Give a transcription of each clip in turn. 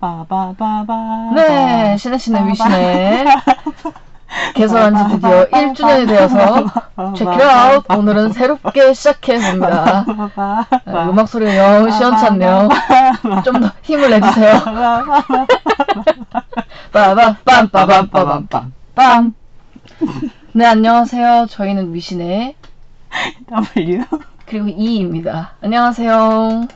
빠바바바. 네, 신의 신의 위신의 개설한 지 드디어 1주년이 되어서 out! 오늘은 새롭게 시작해봅니다. 아, 음악 소리가 영 시원찮네요. 좀 더 힘을 내주세요. 빠밤 빰빠밤 빠밤 빰빰 네, 안녕하세요. 저희는 위신의 W. 그리고 이입니다. 안녕하세요.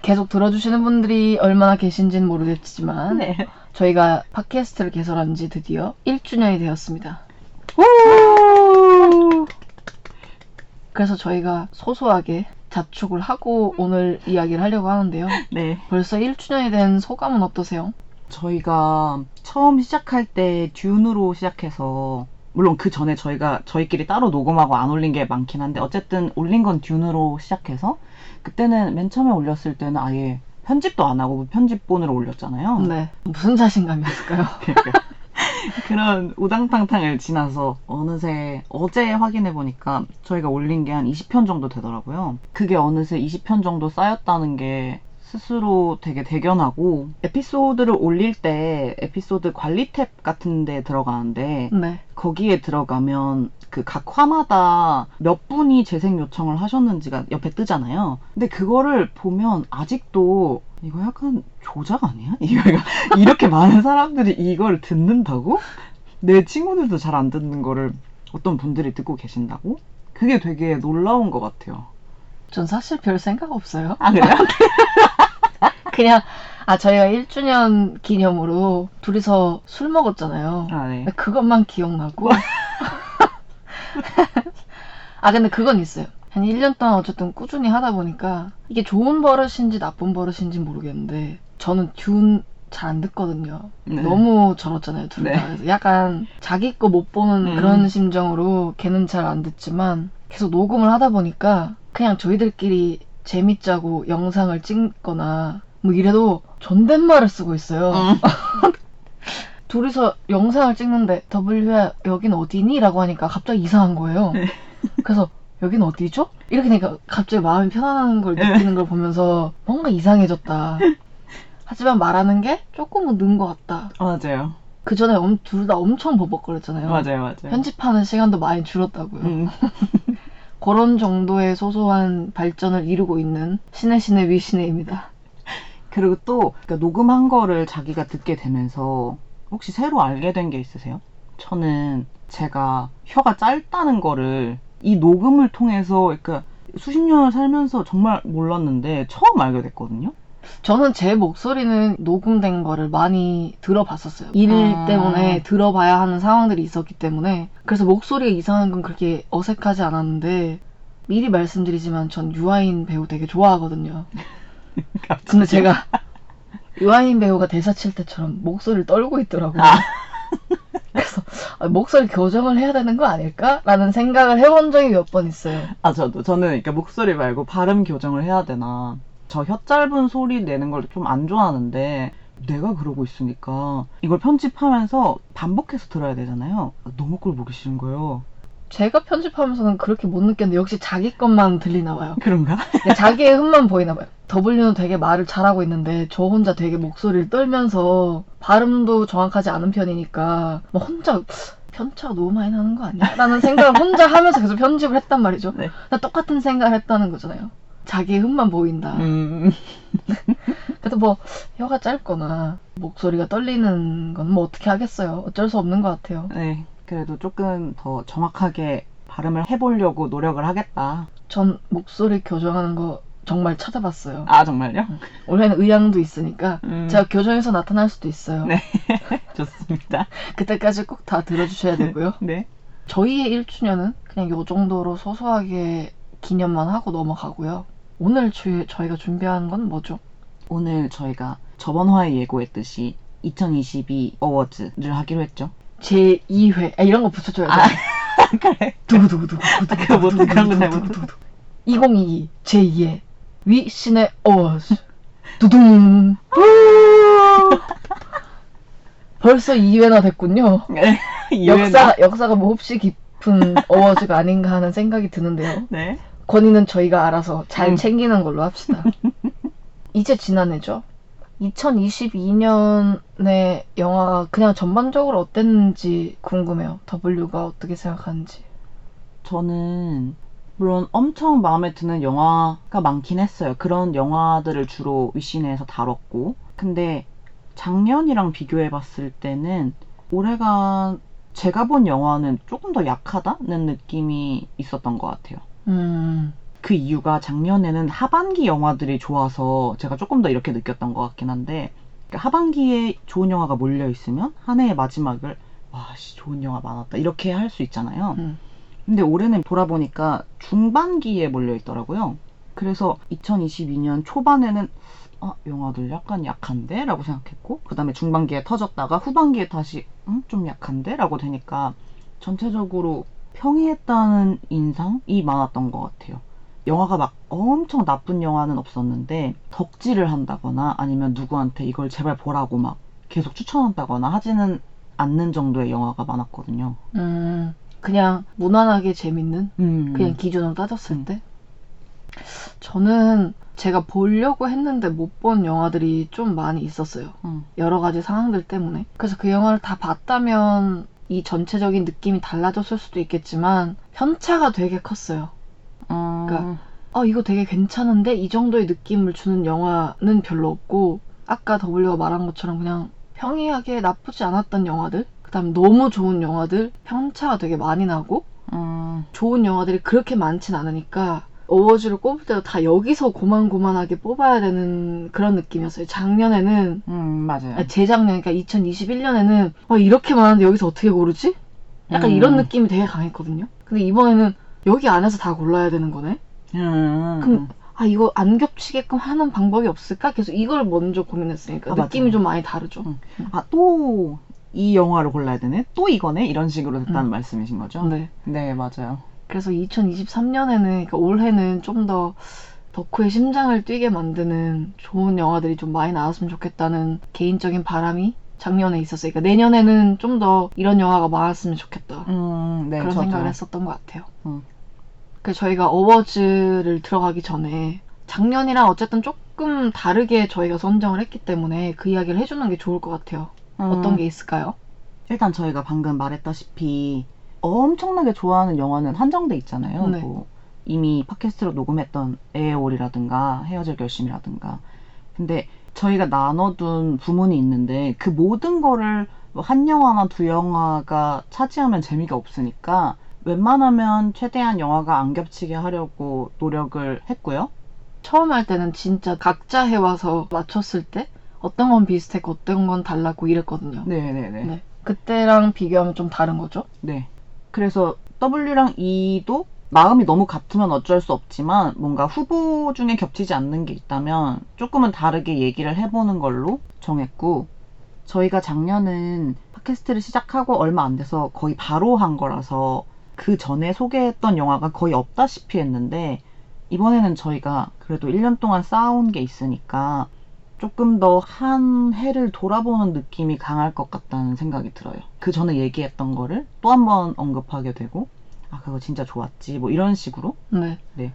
계속 들어주시는 분들이 얼마나 계신지는 모르겠지만 네. 저희가 팟캐스트를 개설한 지 드디어 1주년이 되었습니다. 우! 그래서 저희가 소소하게 자축을 하고 오늘 이야기를 하려고 하는데요. 네. 벌써 1주년이 된 소감은 어떠세요? 저희가 처음 시작할 때 듀누로 시작해서 물론 그 전에 저희가 저희끼리 따로 녹음하고 안 올린 게 많긴 한데 어쨌든 올린 건 듀누로 시작해서 그때는 맨 처음에 올렸을 때는 아예 편집도 안 하고 편집본으로 올렸잖아요. 네. 무슨 자신감이었을까요? 그러니까 그런 우당탕탕을 지나서 어느새 어제 확인해 보니까 저희가 올린 게 한 20편 정도 되더라고요. 그게 어느새 20편 정도 쌓였다는 게 스스로 되게 대견하고 에피소드를 올릴 때 에피소드 관리 탭 같은 데 들어가는데 네. 거기에 들어가면 그 각 화마다 몇 분이 재생 요청을 하셨는지가 옆에 뜨잖아요. 근데 그거를 보면 아직도 이거 약간 조작 아니야? 이거 이렇게 많은 사람들이 이걸 듣는다고? 내 친구들도 잘 안 듣는 거를 어떤 분들이 듣고 계신다고? 그게 되게 놀라운 것 같아요. 전 사실 별 생각 없어요. 아 그래요? 그냥 아 저희가 1주년 기념으로 둘이서 술 먹었잖아요. 아 네. 그것만 기억나고. 아, 근데 그건 있어요. 한 1년 동안 어쨌든 꾸준히 하다 보니까 이게 좋은 버릇인지 나쁜 버릇인지 모르겠는데 저는 듀운 잘안 듣거든요. 네. 너무 절었잖아요, 둘 다. 네. 그래서 약간 자기 거 못 보는 음. 그런 심정으로 걔는 잘 안 듣지만 계속 녹음을 하다 보니까 그냥 저희들끼리 재밌자고 영상을 찍거나 뭐 이래도 존댓말을 쓰고 있어요. 음. 둘이서 영상을 찍는데 W야 여긴 어디니? 라고 하니까 갑자기 이상한 거예요. 네. 그래서 여긴 어디죠? 이렇게 되니까 갑자기 마음이 편안한 걸 느끼는 걸 보면서 뭔가 이상해졌다. 하지만 말하는 게 조금은 는 것 같다. 맞아요. 그 전에 둘 다 엄청 버벅거렸잖아요. 맞아요, 맞아요. 편집하는 시간도 많이 줄었다고요. 음. 그런 정도의 소소한 발전을 이루고 있는 신의 신의 위신의입니다. 그리고 또 그러니까 녹음한 거를 자기가 듣게 되면서 혹시 새로 알게 된 게 있으세요? 저는 제가 혀가 짧다는 거를 이 녹음을 통해서 그러니까 수십 년을 살면서 정말 몰랐는데 처음 알게 됐거든요. 저는 제 목소리는 녹음된 거를 많이 들어봤었어요. 일 아. 때문에 들어봐야 하는 상황들이 있었기 때문에 그래서 목소리가 이상한 건 그렇게 어색하지 않았는데 미리 말씀드리지만 전 유아인 배우 되게 좋아하거든요. 근데 제가 유아인 배우가 대사 칠 때처럼 목소리를 떨고 있더라고요. 아. 그래서 아, 목소리 교정을 해야 되는 거 아닐까?라는 생각을 해본 적이 몇 번 있어요. 아 저도 저는 그러니까 목소리 말고 발음 교정을 해야 되나 저 혀 짧은 소리 내는 걸 좀 안 좋아하는데 내가 그러고 있으니까 이걸 편집하면서 반복해서 들어야 되잖아요. 너무 꼴 보기 싫은 거예요. 제가 편집하면서는 그렇게 못 느꼈는데 역시 자기 것만 들리나 봐요. 그런가? 근데 자기의 흠만 보이나 봐요. W는 되게 말을 잘하고 있는데 저 혼자 되게 목소리를 떨면서 발음도 정확하지 않은 편이니까 뭐 혼자 편차가 너무 많이 나는 거 아니야? 라는 생각을 혼자 하면서 계속 편집을 했단 말이죠. 네. 근데 똑같은 생각을 했다는 거잖아요. 자기의 흠만 보인다. 음. 그래도 뭐 혀가 짧거나 목소리가 떨리는 건 뭐 어떻게 하겠어요. 어쩔 수 없는 것 같아요. 네, 그래도 조금 더 정확하게 발음을 해보려고 노력을 하겠다. 전 목소리 교정하는 거 정말 찾아봤어요. 아, 정말요? 원래는 의향도 있으니까 음. 제가 교정해서 나타날 수도 있어요. 네, 좋습니다. 그때까지 꼭 다 들어주셔야 되고요. 네. 저희의 1주년은 그냥 요 정도로 소소하게 기념만 하고 넘어가고요. 오늘 주, 저희가 준비한 건 뭐죠? 오늘 저희가 저번 화에 예고했듯이 2022 어워즈를 하기로 했죠. 제 2회 아, 이런 거 붙여줘야죠. 아, 그래. 두구두구두구 그거 못해, 그런 건잘 못해. 2022 제2회 위신의 어워즈 두둥 벌써 2회나 됐군요. 네, 역사, 역사가 몹시 깊은 어워즈가 아닌가 하는 생각이 드는데요. 네. 권위는 저희가 알아서 잘 음. 챙기는 걸로 합시다. 이제 지난해죠. 2022년에 영화가 그냥 전반적으로 어땠는지 궁금해요. W가 어떻게 생각하는지. 저는 물론 엄청 마음에 드는 영화가 많긴 했어요. 그런 영화들을 주로 위시내에서 다뤘고. 근데 작년이랑 비교해 봤을 때는 올해가 제가 본 영화는 조금 더 약하다는 느낌이 있었던 것 같아요. 음, 그 이유가 작년에는 하반기 영화들이 좋아서 제가 조금 더 이렇게 느꼈던 것 같긴 한데 그러니까 하반기에 좋은 영화가 몰려 있으면 한 해의 마지막을 와씨 좋은 영화 많았다 이렇게 할 수 있잖아요. 음. 근데 올해는 돌아보니까 중반기에 몰려 있더라고요. 그래서 2022년 초반에는 아, 영화들 약간 약한데? 라고 생각했고, 그 다음에 중반기에 터졌다가 후반기에 다시, 음, 좀 약한데? 라고 되니까 전체적으로 평이했다는 인상이 많았던 것 같아요. 영화가 막 엄청 나쁜 영화는 없었는데, 덕질을 한다거나 아니면 누구한테 이걸 제발 보라고 막 계속 추천한다거나 하지는 않는 정도의 영화가 많았거든요. 음, 그냥 무난하게 재밌는? 음. 그냥 기준으로 따졌을 음. 때? 저는 제가 보려고 했는데 못 본 영화들이 좀 많이 있었어요. 음. 여러 가지 상황들 때문에. 그래서 그 영화를 다 봤다면 이 전체적인 느낌이 달라졌을 수도 있겠지만 편차가 되게 컸어요. 음. 그러니까 아, 이거 되게 괜찮은데 이 정도의 느낌을 주는 영화는 별로 없고 아까 W가 말한 것처럼 그냥 평이하게 나쁘지 않았던 영화들 그다음 너무 좋은 영화들 편차가 되게 많이 나고 음. 좋은 영화들이 그렇게 많진 않으니까 어워즈를 꼽을 때도 다 여기서 고만고만하게 뽑아야 되는 그런 느낌이었어요. 작년에는 음, 맞아요. 아니, 재작년 그러니까 2021년에는 아, 이렇게 많은데 여기서 어떻게 고르지? 약간 음. 이런 느낌이 되게 강했거든요. 근데 이번에는 여기 안에서 다 골라야 되는 거네. 음. 그럼 아 이거 안 겹치게끔 하는 방법이 없을까? 계속 이걸 먼저 고민했으니까 아, 느낌이 맞아요. 좀 많이 다르죠. 음. 아, 또 이 영화를 골라야 되네? 또 이거네? 이런 식으로 됐다는 음. 말씀이신 거죠? 네. 네, 맞아요. 그래서 2023년에는 그러니까 올해는 좀 더 덕후의 심장을 뛰게 만드는 좋은 영화들이 좀 많이 나왔으면 좋겠다는 개인적인 바람이 작년에 있었어요. 그러니까 내년에는 좀 더 이런 영화가 많았으면 좋겠다. 음, 네, 그런 저도요. 생각을 했었던 것 같아요. 음. 그 저희가 어워즈를 들어가기 전에 작년이랑 어쨌든 조금 다르게 저희가 선정을 했기 때문에 그 이야기를 해주는 게 좋을 것 같아요. 어떤 음, 게 있을까요? 일단 저희가 방금 말했다시피 엄청나게 좋아하는 영화는 한정돼 있잖아요. 네. 뭐 이미 팟캐스트로 녹음했던 에어올이라든가 헤어질 결심이라든가. 근데 저희가 나눠둔 부문이 있는데 그 모든 거를 뭐 한 영화나 두 영화가 차지하면 재미가 없으니까 웬만하면 최대한 영화가 안 겹치게 하려고 노력을 했고요. 처음 할 때는 진짜 각자 해와서 맞췄을 때 어떤 건 비슷했고 어떤 건 달랐고 이랬거든요. 네네네. 네. 그때랑 비교하면 좀 다른 거죠? 네. 그래서 W랑 E도 마음이 너무 같으면 어쩔 수 없지만 뭔가 후보 중에 겹치지 않는 게 있다면 조금은 다르게 얘기를 해보는 걸로 정했고 저희가 작년은 팟캐스트를 시작하고 얼마 안 돼서 거의 바로 한 거라서 그 전에 소개했던 영화가 거의 없다시피 했는데 이번에는 저희가 그래도 1년 동안 쌓아온 게 있으니까 조금 더 한 해를 돌아보는 느낌이 강할 것 같다는 생각이 들어요. 그 전에 얘기했던 거를 또 한 번 언급하게 되고, 아, 그거 진짜 좋았지. 뭐 이런 식으로. 네. 네.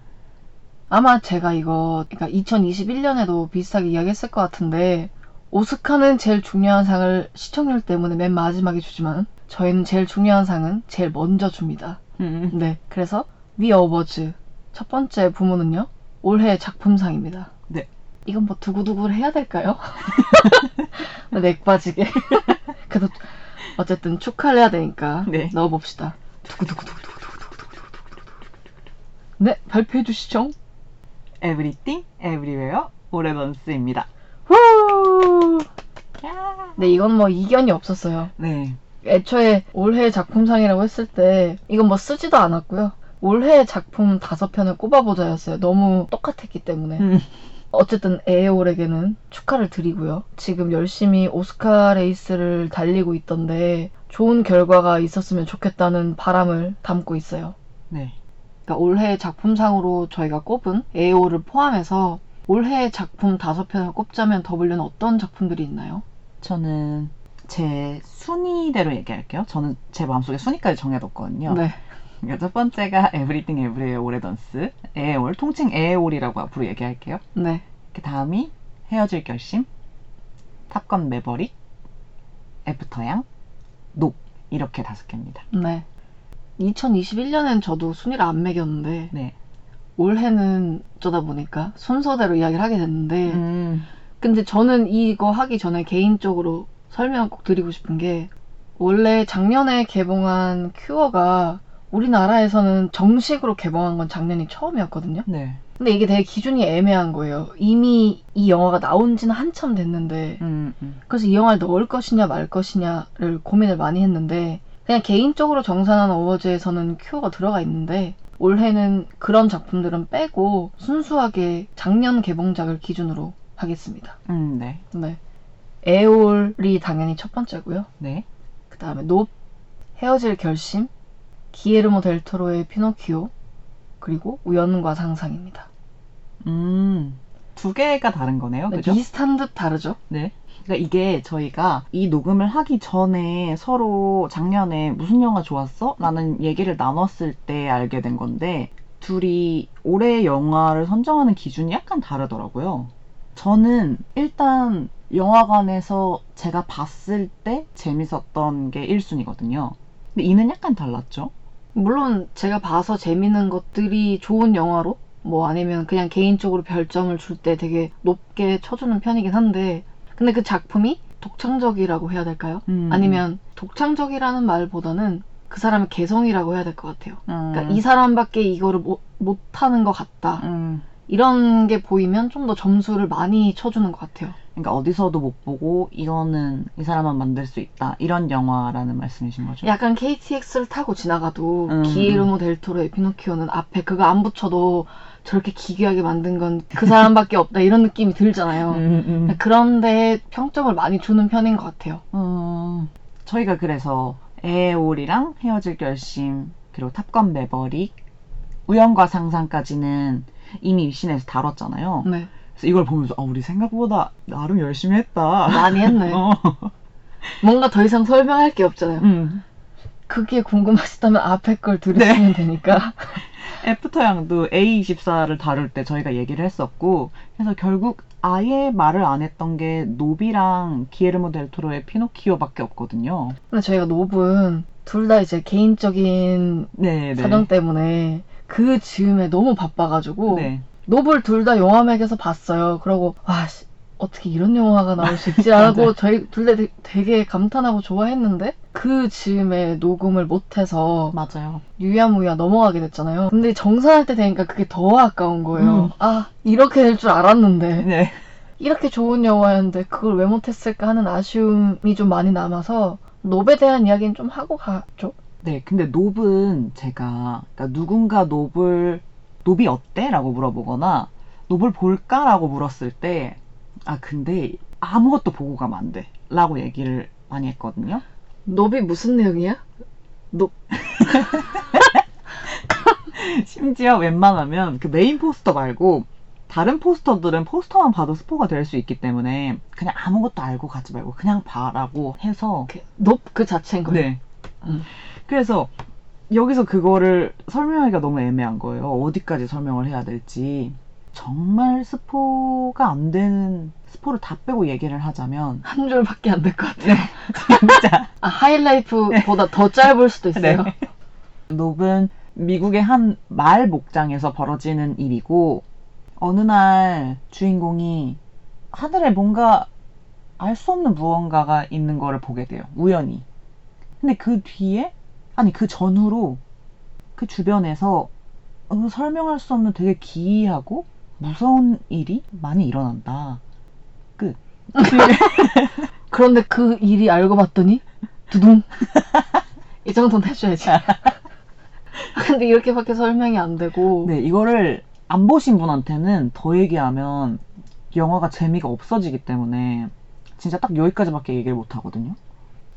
아마 제가 이거 그러니까 2021년에도 비슷하게 이야기했을 것 같은데 오스카는 제일 중요한 상을 시청률 때문에 맨 마지막에 주지만 저희는 제일 중요한 상은 제일 먼저 줍니다. 음. 네. 그래서 위 어워즈 첫 번째 부문은요. 올해 작품상입니다. 네. 이건 뭐 두구두구를 해야 될까요? 넥 빠지게. 그래도 어쨌든 축하를 해야 되니까 네. 넣어봅시다. 네, 발표해 주시죠. Everything, Everywhere, 오레던스입니다. 후! 네, 이건 뭐 이견이 없었어요. 네. 애초에 올해 작품상이라고 했을 때 이건 뭐 쓰지도 않았고요. 올해 작품 다섯 편을 꼽아보자였어요. 너무 똑같았기 때문에. 음. 어쨌든 에어올에게는 축하를 드리고요. 지금 열심히 오스카 레이스를 달리고 있던데 좋은 결과가 있었으면 좋겠다는 바람을 담고 있어요. 네. 그러니까 올해 작품상으로 저희가 꼽은 에어를 포함해서 올해 작품 다섯 편을 꼽자면 W는 어떤 작품들이 있나요? 저는 제 순위대로 얘기할게요. 저는 제 마음속에 순위까지 정해뒀거든요. 네. 그러니까 첫 번째가 Everything Everywhere All at Once, 에올, 통칭 에올이라고 앞으로 얘기할게요. 네. 그 다음이 헤어질 결심, 탑건 매버릭, 애프터양, 녹 이렇게 다섯 개입니다. 네. 2021년엔 저도 순위를 안 매겼는데 네. 올해는 어쩌다 보니까 순서대로 이야기를 하게 됐는데 음, 근데 저는 이거 하기 전에 개인적으로 설명 꼭 드리고 싶은 게 원래 작년에 개봉한 큐어가 우리나라에서는 정식으로 개봉한 건 작년이 처음이었거든요. 네. 근데 이게 되게 기준이 애매한 거예요. 이미 이 영화가 나온 지는 한참 됐는데 음, 음. 그래서 이 영화를 넣을 것이냐 말 것이냐를 고민을 많이 했는데 그냥 개인적으로 정산한 어워즈에서는 큐어가 들어가 있는데 올해는 그런 작품들은 빼고 순수하게 작년 개봉작을 기준으로 하겠습니다. 음, 네. 네. 에올이 당연히 첫 번째고요. 네. 그 다음에 높, 헤어질 결심, 기에르모 델토로의 피노키오, 그리고 우연과 상상입니다. 음, 두 개가 다른 거네요. 네, 그죠? 비슷한 듯 다르죠? 네. 그러니까 이게 저희가 이 녹음을 하기 전에 서로 작년에 무슨 영화 좋았어? 라는 얘기를 나눴을 때 알게 된 건데 둘이 올해 영화를 선정하는 기준이 약간 다르더라고요. 저는 일단 영화관에서 제가 봤을 때 재밌었던 게 1순위거든요. 근데 이는 약간 달랐죠? 물론 제가 봐서 재밌는 것들이 좋은 영화로 뭐 아니면 그냥 개인적으로 별점을 줄 때 되게 높게 쳐주는 편이긴 한데 근데 그 작품이 독창적이라고 해야 될까요? 음. 아니면 독창적이라는 말보다는 그 사람의 개성이라고 해야 될 것 같아요. 음. 그러니까 이 사람밖에 이거를 못, 못하는 것 같다. 음. 이런 게 보이면 좀 더 점수를 많이 쳐주는 것 같아요. 그러니까 어디서도 못 보고 이거는 이 사람만 만들 수 있다 이런 영화라는 말씀이신 거죠? 약간 KTX를 타고 지나가도 음. 기에르모 델토로의 피노키오는 앞에 그거 안 붙여도 저렇게 기괴하게 만든 건 그 사람밖에 없다 이런 느낌이 들잖아요. 음, 음. 그런데 평점을 많이 주는 편인 것 같아요. 음, 저희가 그래서 에올이랑 헤어질 결심 그리고 탑건 매버릭 우연과 상상까지는 이미 위신에서 다뤘잖아요. 네. 그래서 이걸 보면서 아 우리 생각보다 나름 열심히 했다. 많이 했네. 어. 뭔가 더 이상 설명할 게 없잖아요. 음. 그게 궁금하시다면 앞에 걸 들으시면 되니까. 애프터 양도 A24를 다룰 때 저희가 얘기를 했었고 그래서 결국 아예 말을 안 했던 게 놉이랑 기예르모 델토로의 피노키오밖에 없거든요. 근데 저희가 놉은 둘다 이제 개인적인 네, 네. 사정 때문에 그 즈음에 너무 바빠가지고 네. 노블 둘다 영화맥에서 봤어요. 그러고 와 씨, 어떻게 이런 영화가 나올 수 있지라고 맞아요. 저희 둘 다 되게 감탄하고 좋아했는데 그 즈음에 녹음을 못해서 맞아요. 유야무야 넘어가게 됐잖아요. 근데 정산할 때 되니까 그게 더 아까운 거예요. 음. 아 이렇게 될 줄 알았는데 네. 이렇게 좋은 영화였는데 그걸 왜 못했을까 하는 아쉬움이 좀 많이 남아서 노베에 대한 이야기는 좀 하고 가죠. 네, 근데 노브는 제가 그러니까 누군가 노블 놉이 어때? 라고 물어보거나 놉을 볼까? 라고 물었을 때 아 근데 아무것도 보고 가면 안 돼. 라고 얘기를 많이 했거든요. 놉이 무슨 내용이야? 노 심지어 웬만하면 그 메인 포스터 말고 다른 포스터들은 포스터만 봐도 스포가 될 수 있기 때문에 그냥 아무것도 알고 가지 말고 그냥 봐라고 해서 놉 그 자체인 거예요. 네. 음. 그래서 여기서 그거를 설명하기가 너무 애매한 거예요. 어디까지 설명을 해야 될지. 정말 스포가 안 되는 스포를 다 빼고 얘기를 하자면 한 줄밖에 안 될 것 같아요. 진짜 아, 하이라이프보다 더 짧을 수도 있어요. 네. 녹은 미국의 한말 목장에서 벌어지는 일이고 어느 날 주인공이 하늘에 뭔가 알 수 없는 무언가가 있는 거를 보게 돼요. 우연히. 근데 그 뒤에 아니 그 전후로 그 주변에서 어, 설명할 수 없는 되게 기이하고 무서운 일이 많이 일어난다. 끝. 그런데 그 일이 알고 봤더니 두둥 이 정도는 해줘야지. 근데 이렇게밖에 설명이 안 되고 네, 이거를 안 보신 분한테는 더 얘기하면 영화가 재미가 없어지기 때문에 진짜 딱 여기까지밖에 얘기를 못 하거든요.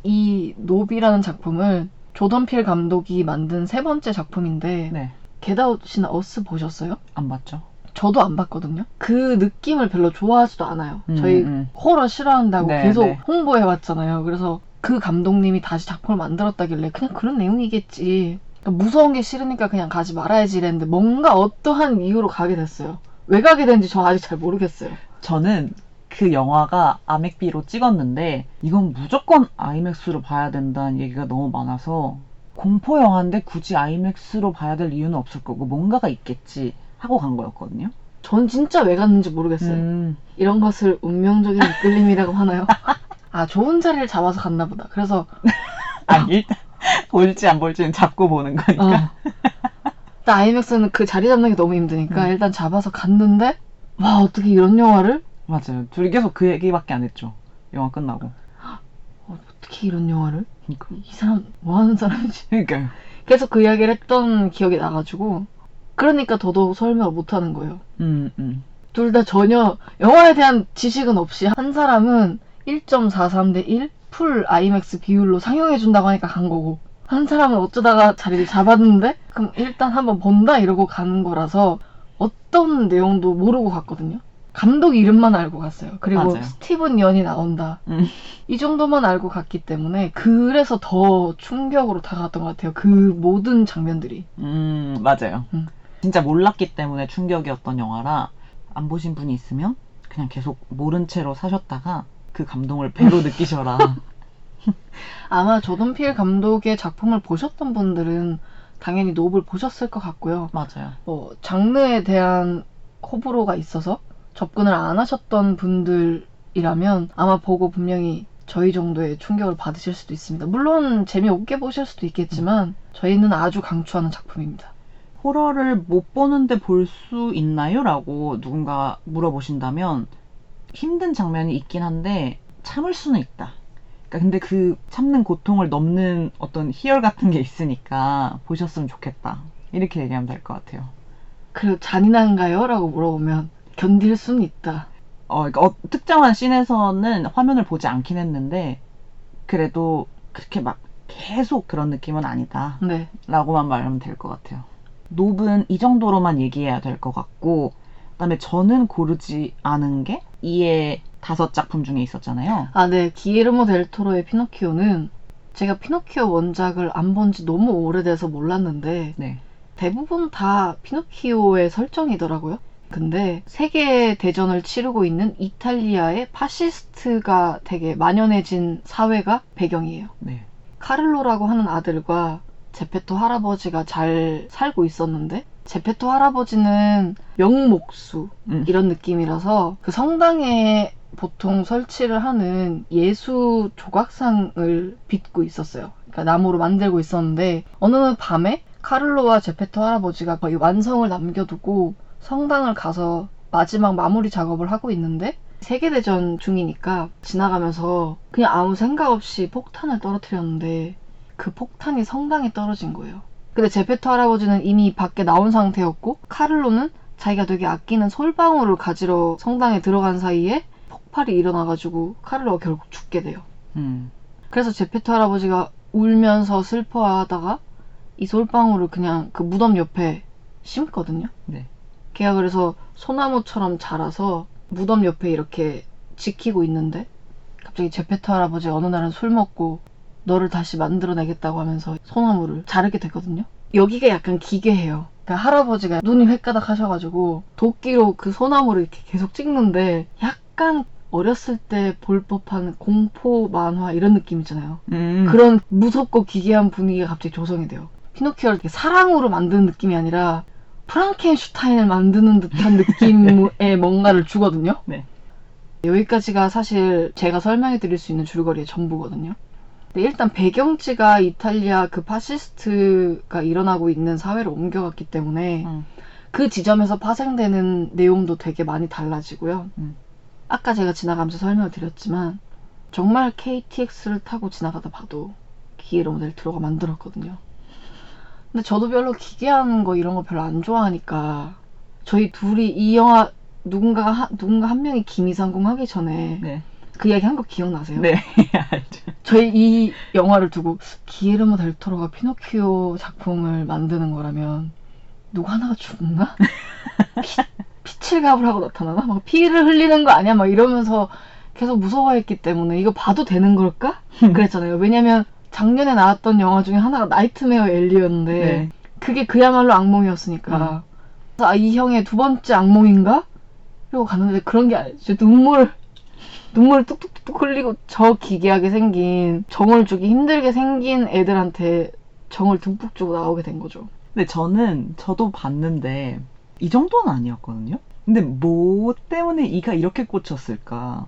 이 놉이라는 작품을 조던 필 감독이 만든 세 번째 작품인데 네, 겟아웃이나 어스 보셨어요? 안 봤죠. 저도 안 봤거든요. 그 느낌을 별로 좋아하지도 않아요. 음, 저희 음. 호러 싫어한다고 네, 계속 네. 홍보해 왔잖아요. 그래서 그 감독님이 다시 작품을 만들었다길래 그냥 그런 내용이겠지. 그러니까 무서운 게 싫으니까 그냥 가지 말아야지 이랬는데 뭔가 어떠한 이유로 가게 됐어요. 왜 가게 된지 저 아직 잘 모르겠어요. 저는 그 영화가 아맥비로 찍었는데 이건 무조건 아이맥스로 봐야 된다는 얘기가 너무 많아서 공포 영화인데 굳이 아이맥스로 봐야 될 이유는 없을 거고 뭔가가 있겠지 하고 간 거였거든요. 전 진짜 왜 갔는지 모르겠어요. 음, 이런 것을 운명적인 이끌림이라고 하나요? 아 좋은 자리를 잡아서 갔나 보다. 그래서 아니 일단 볼지 안 볼지는 잡고 보는 거니까. 어. 일단 아이맥스는 그 자리 잡는 게 너무 힘드니까 음. 일단 잡아서 갔는데 와 어떻게 이런 영화를 맞아요. 둘이 계속 그 얘기밖에 안 했죠. 영화 끝나고. 어, 어떻게 이런 영화를 그러니까. 이 사람 뭐 하는 사람이지? 그러니까요. 계속 그 이야기를 했던 기억이 나가지고 그러니까 더더욱 설명을 못 하는 거예요. 음, 음. 둘 다 전혀 영화에 대한 지식은 없이 한 사람은 1.43 대 1 풀 아이맥스 비율로 상영해 준다고 하니까 간 거고 한 사람은 어쩌다가 자리를 잡았는데 그럼 일단 한번 본다 이러고 가는 거라서 어떤 내용도 모르고 갔거든요. 감독 이름만 알고 갔어요. 그리고 맞아요. 스티븐 연이 나온다. 음. 이 정도만 알고 갔기 때문에 그래서 더 충격으로 다가갔던 것 같아요. 그 모든 장면들이. 음, 맞아요. 음. 진짜 몰랐기 때문에 충격이었던 영화라 안 보신 분이 있으면 그냥 계속 모른 채로 사셨다가 그 감동을 배로 느끼셔라. 아마 조던필 감독의 작품을 보셨던 분들은 당연히 노블 보셨을 것 같고요. 맞아요. 뭐 장르에 대한 호불호가 있어서 접근을 안 하셨던 분들이라면 아마 보고 분명히 저희 정도의 충격을 받으실 수도 있습니다. 물론 재미없게 보실 수도 있겠지만 저희는 아주 강추하는 작품입니다. 호러를 못 보는데 볼 수 있나요? 라고 누군가 물어보신다면 힘든 장면이 있긴 한데 참을 수는 있다. 그러니까 근데 그 참는 고통을 넘는 어떤 희열 같은 게 있으니까 보셨으면 좋겠다. 이렇게 얘기하면 될 것 같아요. 그리고 잔인한가요? 라고 물어보면 견딜 수는 있다. 어, 그러니까 어, 특정한 씬에서는 화면을 보지 않긴 했는데 그래도 그렇게 막 계속 그런 느낌은 아니다. 네. 라고만 말하면 될 것 같아요. 노브는 이 정도로만 얘기해야 될 것 같고 그다음에 저는 고르지 않은 게 이의 다섯 작품 중에 있었잖아요. 아, 네. 기예르모 델 토로의 피노키오는 제가 피노키오 원작을 안 본 지 너무 오래돼서 몰랐는데 네. 대부분 다 피노키오의 설정이더라고요. 근데 세계 대전을 치르고 있는 이탈리아의 파시스트가 되게 만연해진 사회가 배경이에요. 네. 카를로라고 하는 아들과 제페토 할아버지가 잘 살고 있었는데 제페토 할아버지는 명목수 음. 이런 느낌이라서 그 성당에 보통 설치를 하는 예수 조각상을 빚고 있었어요. 그러니까 나무로 만들고 있었는데 어느 밤에 카를로와 제페토 할아버지가 거의 완성을 남겨두고 성당을 가서 마지막 마무리 작업을 하고 있는데 세계대전 중이니까 지나가면서 그냥 아무 생각 없이 폭탄을 떨어뜨렸는데 그 폭탄이 성당에 떨어진 거예요. 근데 제페토 할아버지는 이미 밖에 나온 상태였고 카를로는 자기가 되게 아끼는 솔방울을 가지러 성당에 들어간 사이에 폭발이 일어나가지고 카를로가 결국 죽게 돼요. 음. 그래서 제페토 할아버지가 울면서 슬퍼하다가 이 솔방울을 그냥 그 무덤 옆에 심거든요. 네. 걔가 그래서 소나무처럼 자라서 무덤 옆에 이렇게 지키고 있는데 갑자기 제페토 할아버지가 어느 날은 술 먹고 너를 다시 만들어내겠다고 하면서 소나무를 자르게 되거든요. 여기가 약간 기괴해요. 그러니까 할아버지가 눈이 횟가닥 하셔가지고 도끼로 그 소나무를 이렇게 계속 찍는데 약간 어렸을 때 볼 법한 공포 만화 이런 느낌 있잖아요. 음. 그런 무섭고 기괴한 분위기가 갑자기 조성이 돼요. 피노키오를 이렇게 사랑으로 만드는 느낌이 아니라 프랑켄슈타인을 만드는 듯한 느낌의 뭔가를 주거든요. 네. 여기까지가 사실 제가 설명해 드릴 수 있는 줄거리의 전부거든요. 근데 일단 배경지가 이탈리아 그 파시스트가 일어나고 있는 사회로 옮겨갔기 때문에 음. 그 지점에서 파생되는 내용도 되게 많이 달라지고요. 음. 아까 제가 지나가면서 설명을 드렸지만 정말 KTX를 타고 지나가다 봐도 기계로 모델 들어가 만들었거든요. 근데 저도 별로 기괴한 거 이런 거 별로 안 좋아하니까 저희 둘이 이 영화 누군가가 하- 누군가 한 명이 김이상궁 하기 전에 네. 그 이야기 한 거 기억나세요? 네. 알죠. 저희 이 영화를 두고 기에르모 델 토로가 피노키오 작품을 만드는 거라면 누구 하나가 죽나? 피, 피칠갑을 하고 나타나나? 막 피를 흘리는 거 아니야? 막 이러면서 계속 무서워했기 때문에 이거 봐도 되는 걸까? 그랬잖아요. 왜냐면 작년에 나왔던 영화 중에 하나가 나이트메어 앨리였는데 네. 그게 그야말로 악몽이었으니까 아, 이 형의 두 번째 악몽인가? 이러고 갔는데 그런 게 아니죠. 눈물 눈물 뚝뚝뚝 흘리고 저 기괴하게 생긴 정을 주기 힘들게 생긴 애들한테 정을 듬뿍 주고 나오게 된 거죠. 근데 저는 저도 봤는데 이 정도는 아니었거든요. 근데 뭐 때문에 이가 이렇게 꽂혔을까?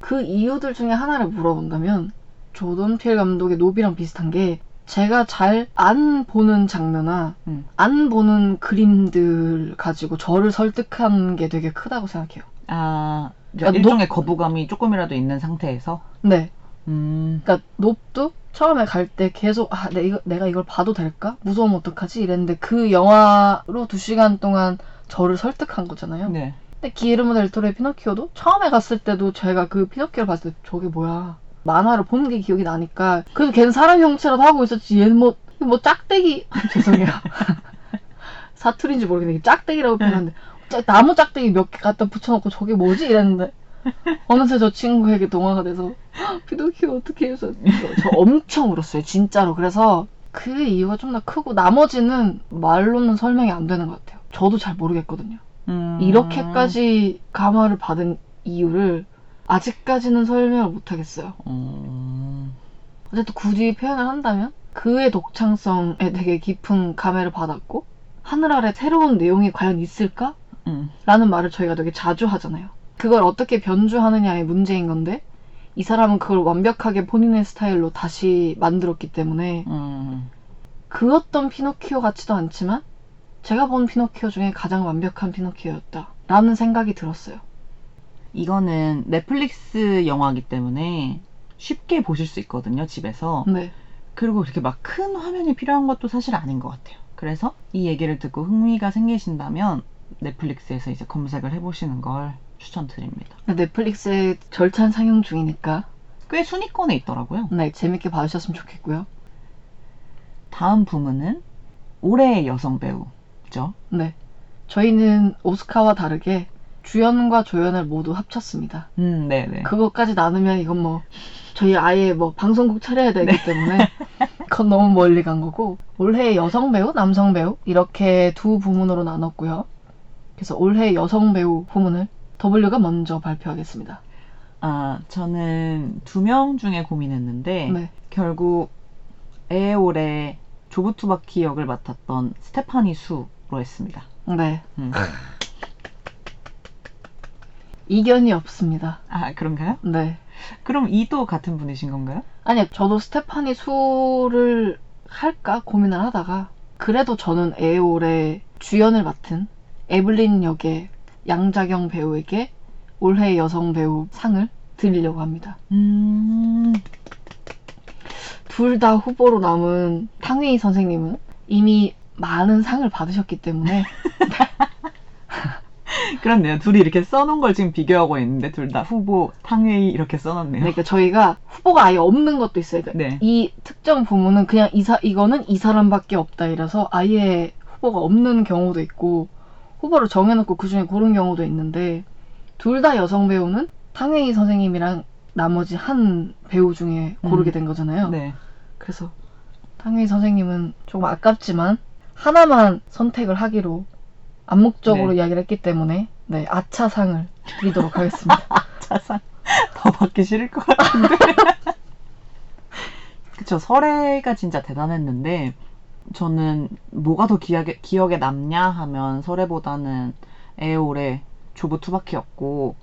그 이유들 중에 하나를 물어본다면 조던 필 감독의 노비랑 비슷한 게 제가 잘 안 보는 장면이나 음. 안 보는 그림들 가지고 저를 설득한 게 되게 크다고 생각해요. 아 그러니까 일종의 거부감이 조금이라도 있는 상태에서. 네. 음. 그러니까 높도 처음에 갈 때 계속 아, 내 이거, 내가 이걸 봐도 될까? 무서우면 어떡하지? 이랬는데 그 영화로 두 시간 동안 저를 설득한 거잖아요. 네. 근데 기르모 델 토로의 피노키오도 처음에 갔을 때도 제가 그 피노키오를 봤을 때 저게 뭐야 만화를 본게 기억이 나니까 그래도 걔는 사람 형체라도 하고 있었지. 얘는 뭐, 뭐 짝대기. 죄송해요. 사투리인지 모르겠는데 짝대기라고 표현하는데. 짜- 나무 짝대기 몇 개 갖다 붙여놓고 저게 뭐지? 이랬는데. 어느새 저 친구에게 동화가 돼서 "헉, 피노키오 어떻게 해서 저 엄청 울었어요. 진짜로. 그래서 그 이유가 좀 더 크고 나머지는 말로는 설명이 안 되는 것 같아요. 저도 잘 모르겠거든요. 음. 이렇게까지 감화를 받은 이유를 아직까지는 설명을 못하겠어요. 음. 어쨌든 굳이 표현을 한다면 그의 독창성에 되게 깊은 감회를 받았고 하늘 아래 새로운 내용이 과연 있을까? 음. 라는 말을 저희가 되게 자주 하잖아요. 그걸 어떻게 변주하느냐의 문제인 건데 이 사람은 그걸 완벽하게 본인의 스타일로 다시 만들었기 때문에 음. 그 어떤 피노키오 같지도 않지만 제가 본 피노키오 중에 가장 완벽한 피노키오였다. 라는 생각이 들었어요. 이거는 넷플릭스 영화이기 때문에 쉽게 보실 수 있거든요, 집에서. 네. 그리고 그렇게 막 큰 화면이 필요한 것도 사실 아닌 것 같아요. 그래서 이 얘기를 듣고 흥미가 생기신다면 넷플릭스에서 이제 검색을 해보시는 걸 추천드립니다. 넷플릭스에 절찬 상영 중이니까 꽤 순위권에 있더라고요. 네, 재밌게 봐주셨으면 좋겠고요. 다음 부문은 올해의 여성 배우죠. 네. 저희는 오스카와 다르게 주연과 조연을 모두 합쳤습니다. 음, 네네. 그것까지 나누면 이건 뭐 저희 아예 뭐 방송국 차려야 되기 때문에 그건 너무 멀리 간 거고 올해 여성 배우, 남성 배우 이렇게 두 부문으로 나눴고요. 그래서 올해 여성 배우 부문을 W가 먼저 발표하겠습니다. 아, 저는 두 명 중에 고민했는데 네. 결국 에올의 조부투바키 역을 맡았던 스테파니 수로 했습니다. 네. 음. 이견이 없습니다. 아, 그런가요? 네. 그럼 이도 같은 분이신 건가요? 아니요, 저도 스테파니 수를 할까 고민을 하다가 그래도 저는 에올의 주연을 맡은 에블린 역의 양자경 배우에게 올해 여성 배우 상을 드리려고 합니다. 음, 둘 다 후보로 남은 탕웨이 선생님은 이미 많은 상을 받으셨기 때문에 그렇네요. 둘이 이렇게 써놓은 걸 지금 비교하고 있는데 둘 다 후보 탕웨이 이렇게 써놨네요. 그러니까 저희가 후보가 아예 없는 것도 있어요. 그러니까 네. 이 특정 부문은 그냥 이 사, 이거는 이 사람밖에 없다 이라서 아예 후보가 없는 경우도 있고 후보를 정해놓고 그 중에 고른 경우도 있는데 둘 다 여성 배우는 탕웨이 선생님이랑 나머지 한 배우 중에 고르게 음. 된 거잖아요. 네. 그래서 탕웨이 선생님은 조금 아깝지만 하나만 선택을 하기로 암묵적으로 네. 이야기를 했기 때문에 네 아차상을 드리도록 하겠습니다. 차상 더 받기 싫을 것 같은데. 그쵸. 설애가 진짜 대단했는데 저는 뭐가 더 기억에, 기억에 남냐 하면 설애보다는 에올의 조부 투바키였고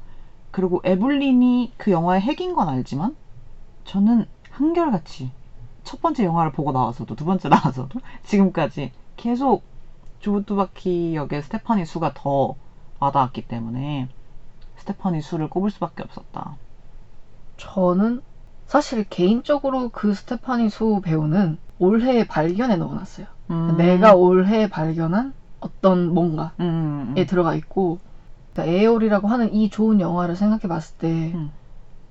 그리고 에블린이 그 영화의 핵인 건 알지만 저는 한결같이 첫 번째 영화를 보고 나와서도 두 번째 나와서도 지금까지 계속 조부 투바키 역의 스테파니 수가 더 와닿았기 때문에 스테파니 수를 꼽을 수밖에 없었다. 저는 사실 개인적으로 그 스테파니 수 배우는 올해 발견에 넣어놨어요. 음. 내가 올해 발견한 어떤 뭔가에 음, 음. 들어가 있고 그러니까 에어리라고 하는 이 좋은 영화를 생각해 봤을 때 음.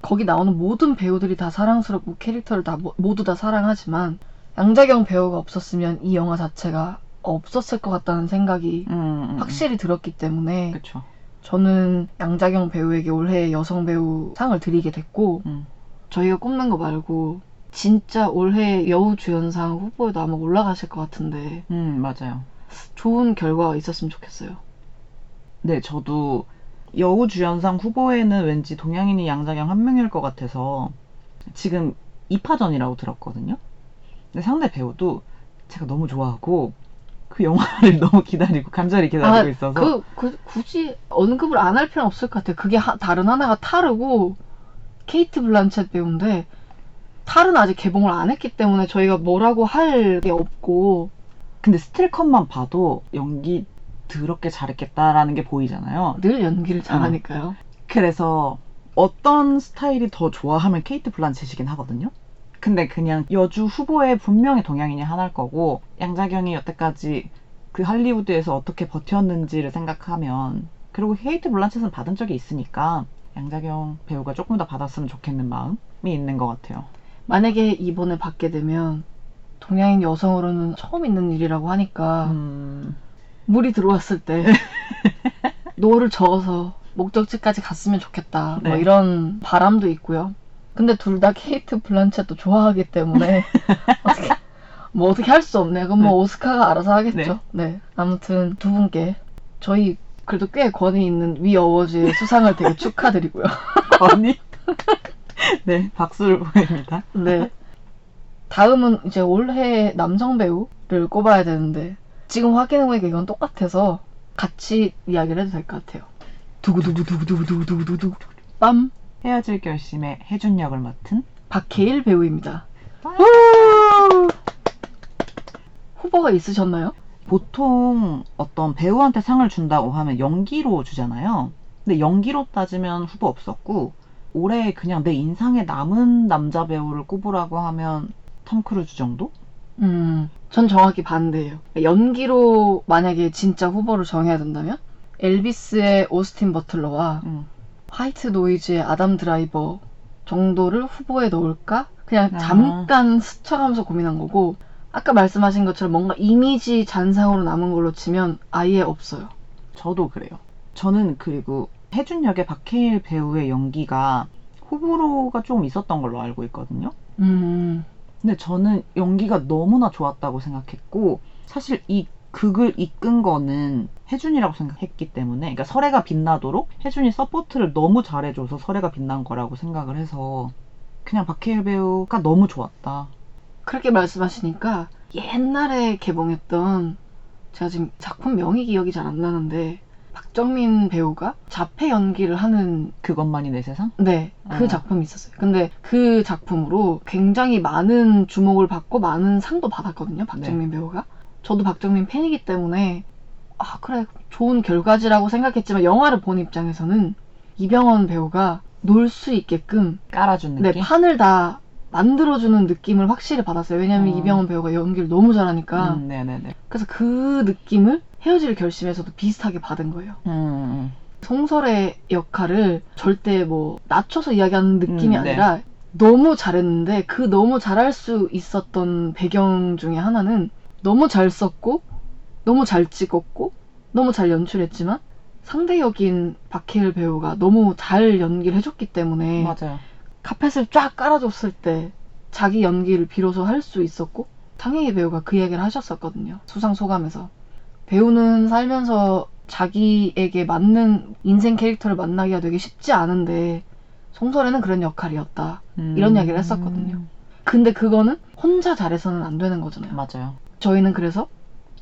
거기 나오는 모든 배우들이 다 사랑스럽고 캐릭터를 다 모- 모두 다 사랑하지만 양자경 배우가 없었으면 이 영화 자체가 없었을 것 같다는 생각이 음, 음, 확실히 들었기 때문에 그쵸. 저는 양자경 배우에게 올해 여성 배우 상을 드리게 됐고 음. 저희가 꼽는 거 말고 진짜 올해 여우 주연상 후보에도 아마 올라가실 것 같은데 음, 맞아요. 좋은 결과가 있었으면 좋겠어요. 네, 저도 여우 주연상 후보에는 왠지 동양인이 양자경 한 명일 것 같아서 지금 2파전이라고 들었거든요. 근데 상대 배우도 제가 너무 좋아하고 그 영화를 너무 기다리고 간절히 기다리고 있어서 그, 그 굳이 언급을 안 할 필요는 없을 것 같아요. 그게 하- 다른 하나가 타르고 케이트 블란쳇 배우인데 탈은 아직 개봉을 안 했기 때문에 저희가 뭐라고 할 게 없고 근데 스틸컷만 봐도 연기 더럽게 잘했겠다라는 게 보이잖아요. 늘 연기를 잘하니까요. 그래서 어떤 스타일이 더 좋아하면 케이트 블란쳇이긴 하거든요. 근데 그냥 여주 후보에 분명히 동양인이 하나일 거고 양자경이 여태까지 그 할리우드에서 어떻게 버텼는지를 생각하면 그리고 케이트 블란쳇은 받은 적이 있으니까 양자경 배우가 조금 더 받았으면 좋겠는 마음이 있는 것 같아요. 만약에 이번에 받게 되면 동양인 여성으로는 처음 있는 일이라고 하니까 음, 물이 들어왔을 때 노를 저어서 목적지까지 갔으면 좋겠다. 뭐 네. 이런 바람도 있고요. 근데 둘 다 케이트 블란쳇도 좋아하기 때문에 어떻게, 뭐 어떻게 할 수 없네요. 그럼 뭐 네. 오스카가 알아서 하겠죠. 네. 아무튼 두 분께 저희 그래도 꽤 권위 있는 위 어워즈의 수상을 되게 축하드리고요. 언니? 네, 박수를 보냅니다. 네. 다음은 이제 올해 남성 배우를 꼽아야 되는데 지금 확인해보니까 이건 똑같아서 같이 이야기를 해도 될 것 같아요. 두구두구두구두구두구두구두구 빰 헤어질 결심에 혜준 역을 맡은 박해일 배우입니다. 후보가 있으셨나요? 보통 어떤 배우한테 상을 준다고 하면 연기로 주잖아요. 근데 연기로 따지면 후보 없었고 올해 그냥 내 인상에 남은 남자 배우를 꼽으라고 하면 톰 크루즈 정도? 음, 전 정확히 반대예요. 연기로 만약에 진짜 후보를 정해야 된다면 엘비스의 오스틴 버틀러와 음. 화이트 노이즈의 아담 드라이버 정도를 후보에 넣을까? 그냥 아. 잠깐 스쳐가면서 고민한 거고 아까 말씀하신 것처럼 뭔가 이미지 잔상으로 남은 걸로 치면 아예 없어요. 저도 그래요. 저는 그리고 해준 역의 박해일 배우의 연기가 호불호가 좀 있었던 걸로 알고 있거든요. 음, 근데 저는 연기가 너무나 좋았다고 생각했고 사실 이 극을 이끈 거는 해준이라고 생각했기 때문에 그러니까 서래가 빛나도록 해준이 서포트를 너무 잘해줘서 서래가 빛난 거라고 생각을 해서 그냥 박해일 배우가 너무 좋았다. 그렇게 말씀하시니까 옛날에 개봉했던 제가 지금 작품 명이 기억이 잘 안 나는데 박정민 배우가 자폐 연기를 하는 그것만이 내 세상? 네, 그 어. 작품이 있었어요. 근데 그 작품으로 굉장히 많은 주목을 받고 많은 상도 받았거든요. 박정민 배우가. 저도 박정민 팬이기 때문에 아 그래 좋은 결과지라고 생각했지만 영화를 본 입장에서는 이병헌 배우가 놀 수 있게끔 깔아준 네 느낌? 판을 다 만들어주는 느낌을 확실히 받았어요. 왜냐면 어. 이병헌 배우가 연기를 너무 잘하니까. 음, 네네네. 그래서 그 느낌을 헤어질 결심에서도 비슷하게 받은 거예요. 음, 음, 송설의 역할을 절대 뭐 낮춰서 이야기하는 느낌이 음, 네. 아니라 너무 잘했는데 그 너무 잘할 수 있었던 배경 중에 하나는 너무 잘 썼고 너무 잘 찍었고 너무 잘 연출했지만 상대 역인 박해일 배우가 너무 잘 연기를 해줬기 때문에 음. 맞아요. 카펫을 쫙 깔아줬을 때 자기 연기를 비로소 할 수 있었고 장혜희 배우가 그 얘기를 하셨었거든요. 수상 소감에서 배우는 살면서 자기에게 맞는 인생 캐릭터를 만나기가 되게 쉽지 않은데 송설에는 그런 역할이었다. 음. 이런 이야기를 했었거든요. 근데 그거는 혼자 잘해서는 안 되는 거잖아요. 맞아요. 저희는 그래서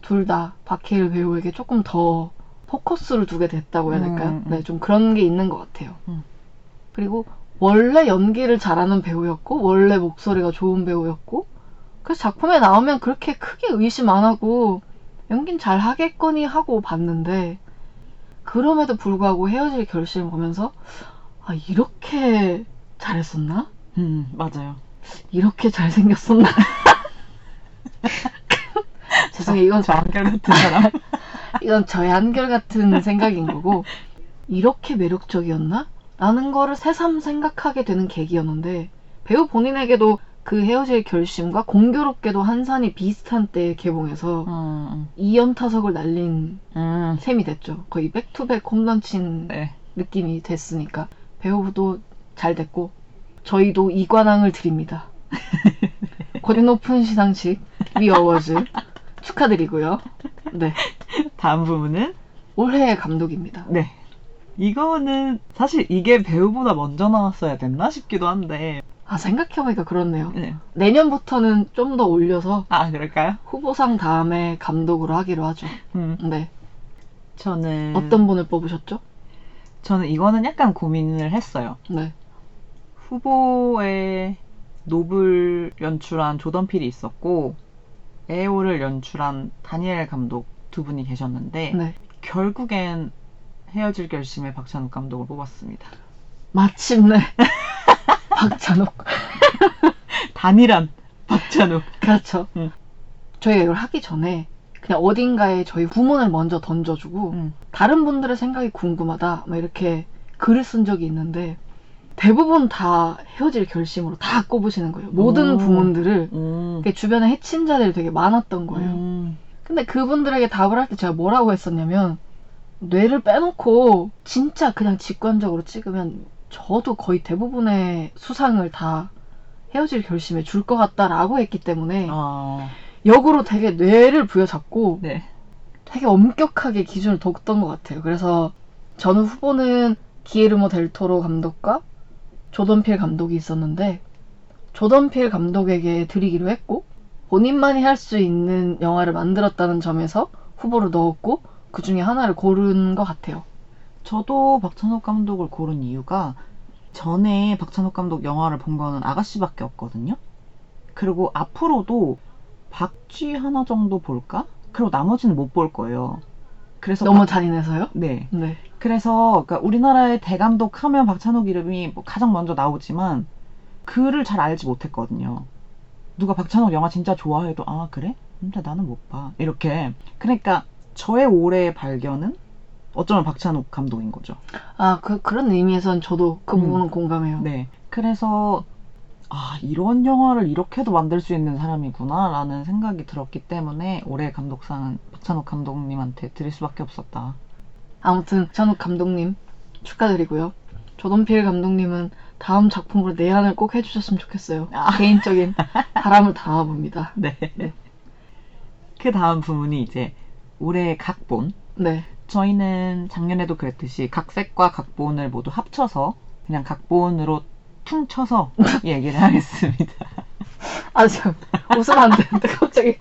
둘 다 박해일 배우에게 조금 더 포커스를 두게 됐다고 해야 될까요? 음, 음. 네, 좀 그런 게 있는 것 같아요. 음. 그리고 원래 연기를 잘하는 배우였고 원래 목소리가 좋은 배우였고 그래서 작품에 나오면 그렇게 크게 의심 안 하고 연긴 잘 하겠거니 하고 봤는데 그럼에도 불구하고 헤어질 결심을 보면서 아 이렇게 잘했었나? 음, 맞아요. 이렇게 잘생겼었나? 죄송해요 이건 저 한결같은 사람. 이건 저의 한결같은 생각인 거고 이렇게 매력적이었나? 라는 거를 새삼 생각하게 되는 계기였는데 배우 본인에게도 그 헤어질 결심과 공교롭게도 한산이 비슷한 때에 개봉해서 음, 2연타석을 날린 음. 셈이 됐죠. 거의 백투백 홈런 친 네. 느낌이 됐으니까 배우도 잘 됐고 저희도 이관왕을 드립니다. 격이 높은 시상식 위 어워즈 축하드리고요. 네. 다음 부분은 올해의 감독입니다. 네. 이거는 사실 이게 배우보다 먼저 나왔어야 됐나 싶기도 한데. 아, 생각해보니까 그렇네요. 네. 내년부터는 좀 더 올려서 아 그럴까요? 후보상 다음에 감독으로 하기로 하죠. 음. 네. 저는 어떤 분을 뽑으셨죠? 저는 이거는 약간 고민을 했어요. 네. 후보에 노블 연출한 조던 필이 있었고 에오를 연출한 다니엘 감독 두 분이 계셨는데 네. 결국엔 헤어질 결심에 박찬욱 감독을 뽑았습니다. 마침내 박찬욱. 단일한 박찬욱. 그렇죠. 음. 저희가 이걸 하기 전에 그냥 어딘가에 저희 부문을 먼저 던져주고 음. 다른 분들의 생각이 궁금하다 막 이렇게 글을 쓴 적이 있는데 대부분 다 헤어질 결심으로 다 꼽으시는 거예요. 모든 오. 부문들을 음. 이렇게 주변에 해친 자들이 되게 많았던 거예요. 음. 근데 그분들에게 답을 할 때 제가 뭐라고 했었냐면 뇌를 빼놓고 진짜 그냥 직관적으로 찍으면 저도 거의 대부분의 수상을 다 헤어질 결심에 줄 것 같다라고 했기 때문에 아, 역으로 되게 뇌를 부여잡고 네. 되게 엄격하게 기준을 뒀던 것 같아요. 그래서 저는 후보는 기에르모 델토로 감독과 조던필 감독이 있었는데 조던필 감독에게 드리기로 했고 본인만이 할 수 있는 영화를 만들었다는 점에서 후보로 넣었고 그 중에 하나를 고른 것 같아요. 저도 박찬욱 감독을 고른 이유가 전에 박찬욱 감독 영화를 본 거는 아가씨밖에 없거든요. 그리고 앞으로도 박쥐 하나 정도 볼까? 그리고 나머지는 못 볼 거예요. 그래서 너무 박- 잔인해서요? 네. 네. 그래서 그러니까 우리나라의 대감독 하면 박찬욱 이름이 뭐 가장 먼저 나오지만 그를 잘 알지 못했거든요. 누가 박찬욱 영화 진짜 좋아해도 아 그래? 근데 나는 못 봐. 이렇게 그러니까 저의 올해의 발견은 어쩌면 박찬욱 감독인 거죠. 아, 그, 그런 의미에선 저도 그 음. 부분은 공감해요. 네. 그래서 아 이런 영화를 이렇게도 만들 수 있는 사람이구나 라는 생각이 들었기 때문에 올해 감독상은 박찬욱 감독님한테 드릴 수밖에 없었다. 아무튼 찬욱 감독님 축하드리고요. 조던필 감독님은 다음 작품으로 내한을 꼭 해주셨으면 좋겠어요. 아. 개인적인 바람을 담아봅니다. 네. 그 다음 부분이 이제 올해 각본. 네. 저희는 작년에도 그랬듯이 각색과 각본을 모두 합쳐서 그냥 각본으로 퉁쳐서 얘기를 하겠습니다. 아, 참. 웃으면 안 되는데, 갑자기.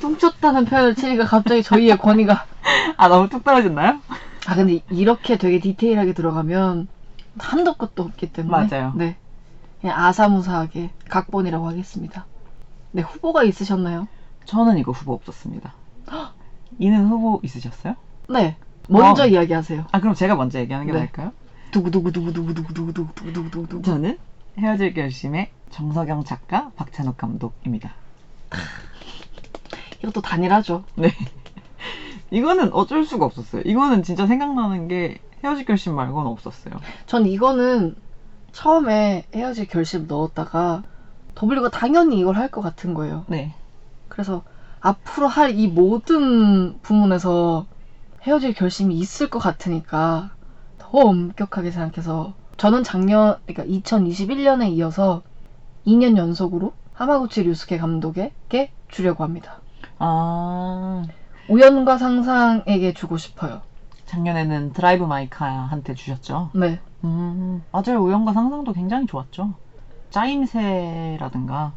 퉁쳤다는 표현을 치니까 갑자기 저희의 권위가. 아 너무 뚝 떨어졌나요? 아, 근데 이렇게 되게 디테일하게 들어가면 한도 끝도 없기 때문에. 맞아요. 네. 그냥 아사무사하게 각본이라고 하겠습니다. 네, 후보가 있으셨나요? 저는 이거 후보 없었습니다. 이는 후보 있으셨어요? 네. 먼저 어. 이야기하세요. 아 그럼 제가 먼저 얘기하는 게 네. 나을까요? 두구두구두구두구두구두구두구두구두구. 저는 헤어질 결심의 정석영 작가, 박찬욱 감독입니다. 이것도 단일하죠. 네. 이거는 어쩔 수가 없었어요. 이거는 진짜 생각나는 게 헤어질 결심 말고는 없었어요. 전 이거는 처음에 헤어질 결심 넣었다가 W가 당연히 이걸 할 것 같은 거예요. 네. 그래서 앞으로 할 이 모든 부문에서 헤어질 결심이 있을 것 같으니까 더 엄격하게 생각해서 저는 작년, 그러니까 2021년에 이어서 2년 연속으로 하마구치 류스케 감독에게 주려고 합니다. 아 우연과 상상에게 주고 싶어요. 작년에는 드라이브 마이카한테 주셨죠. 네. 음 맞아요. 우연과 상상도 굉장히 좋았죠. 짜임새라든가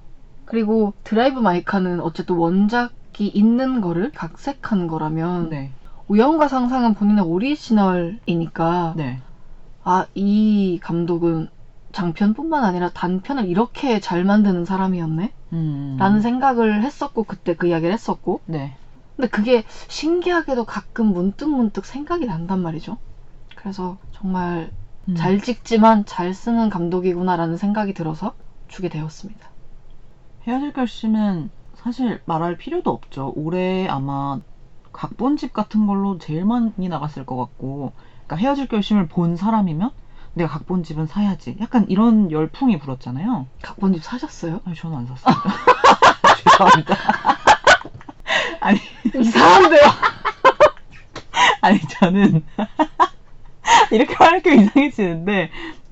그리고 드라이브 마이카는 어쨌든 원작이 있는 거를 각색한 거라면 네. 우연과 상상은 본인의 오리지널이니까 네. 아, 이 감독은 장편뿐만 아니라 단편을 이렇게 잘 만드는 사람이었네? 음. 라는 생각을 했었고, 그때 그 이야기를 했었고. 네. 근데 그게 신기하게도 가끔 문득 문득 생각이 난단 말이죠. 그래서 정말 음. 잘 찍지만 잘 쓰는 감독이구나라는 생각이 들어서 주게 되었습니다. 헤어질 결심은 사실 말할 필요도 없죠. 올해 아마 각본집 같은 걸로 제일 많이 나갔을 것 같고, 그러니까 헤어질 결심을 본 사람이면 내가 각본집은 사야지. 약간 이런 열풍이 불었잖아요. 각본집 사셨어요? 아니 저는 안 샀어요. 죄송합니다. 아니 이상한데요? 아니 저는 이렇게 말하니까 이상해지는데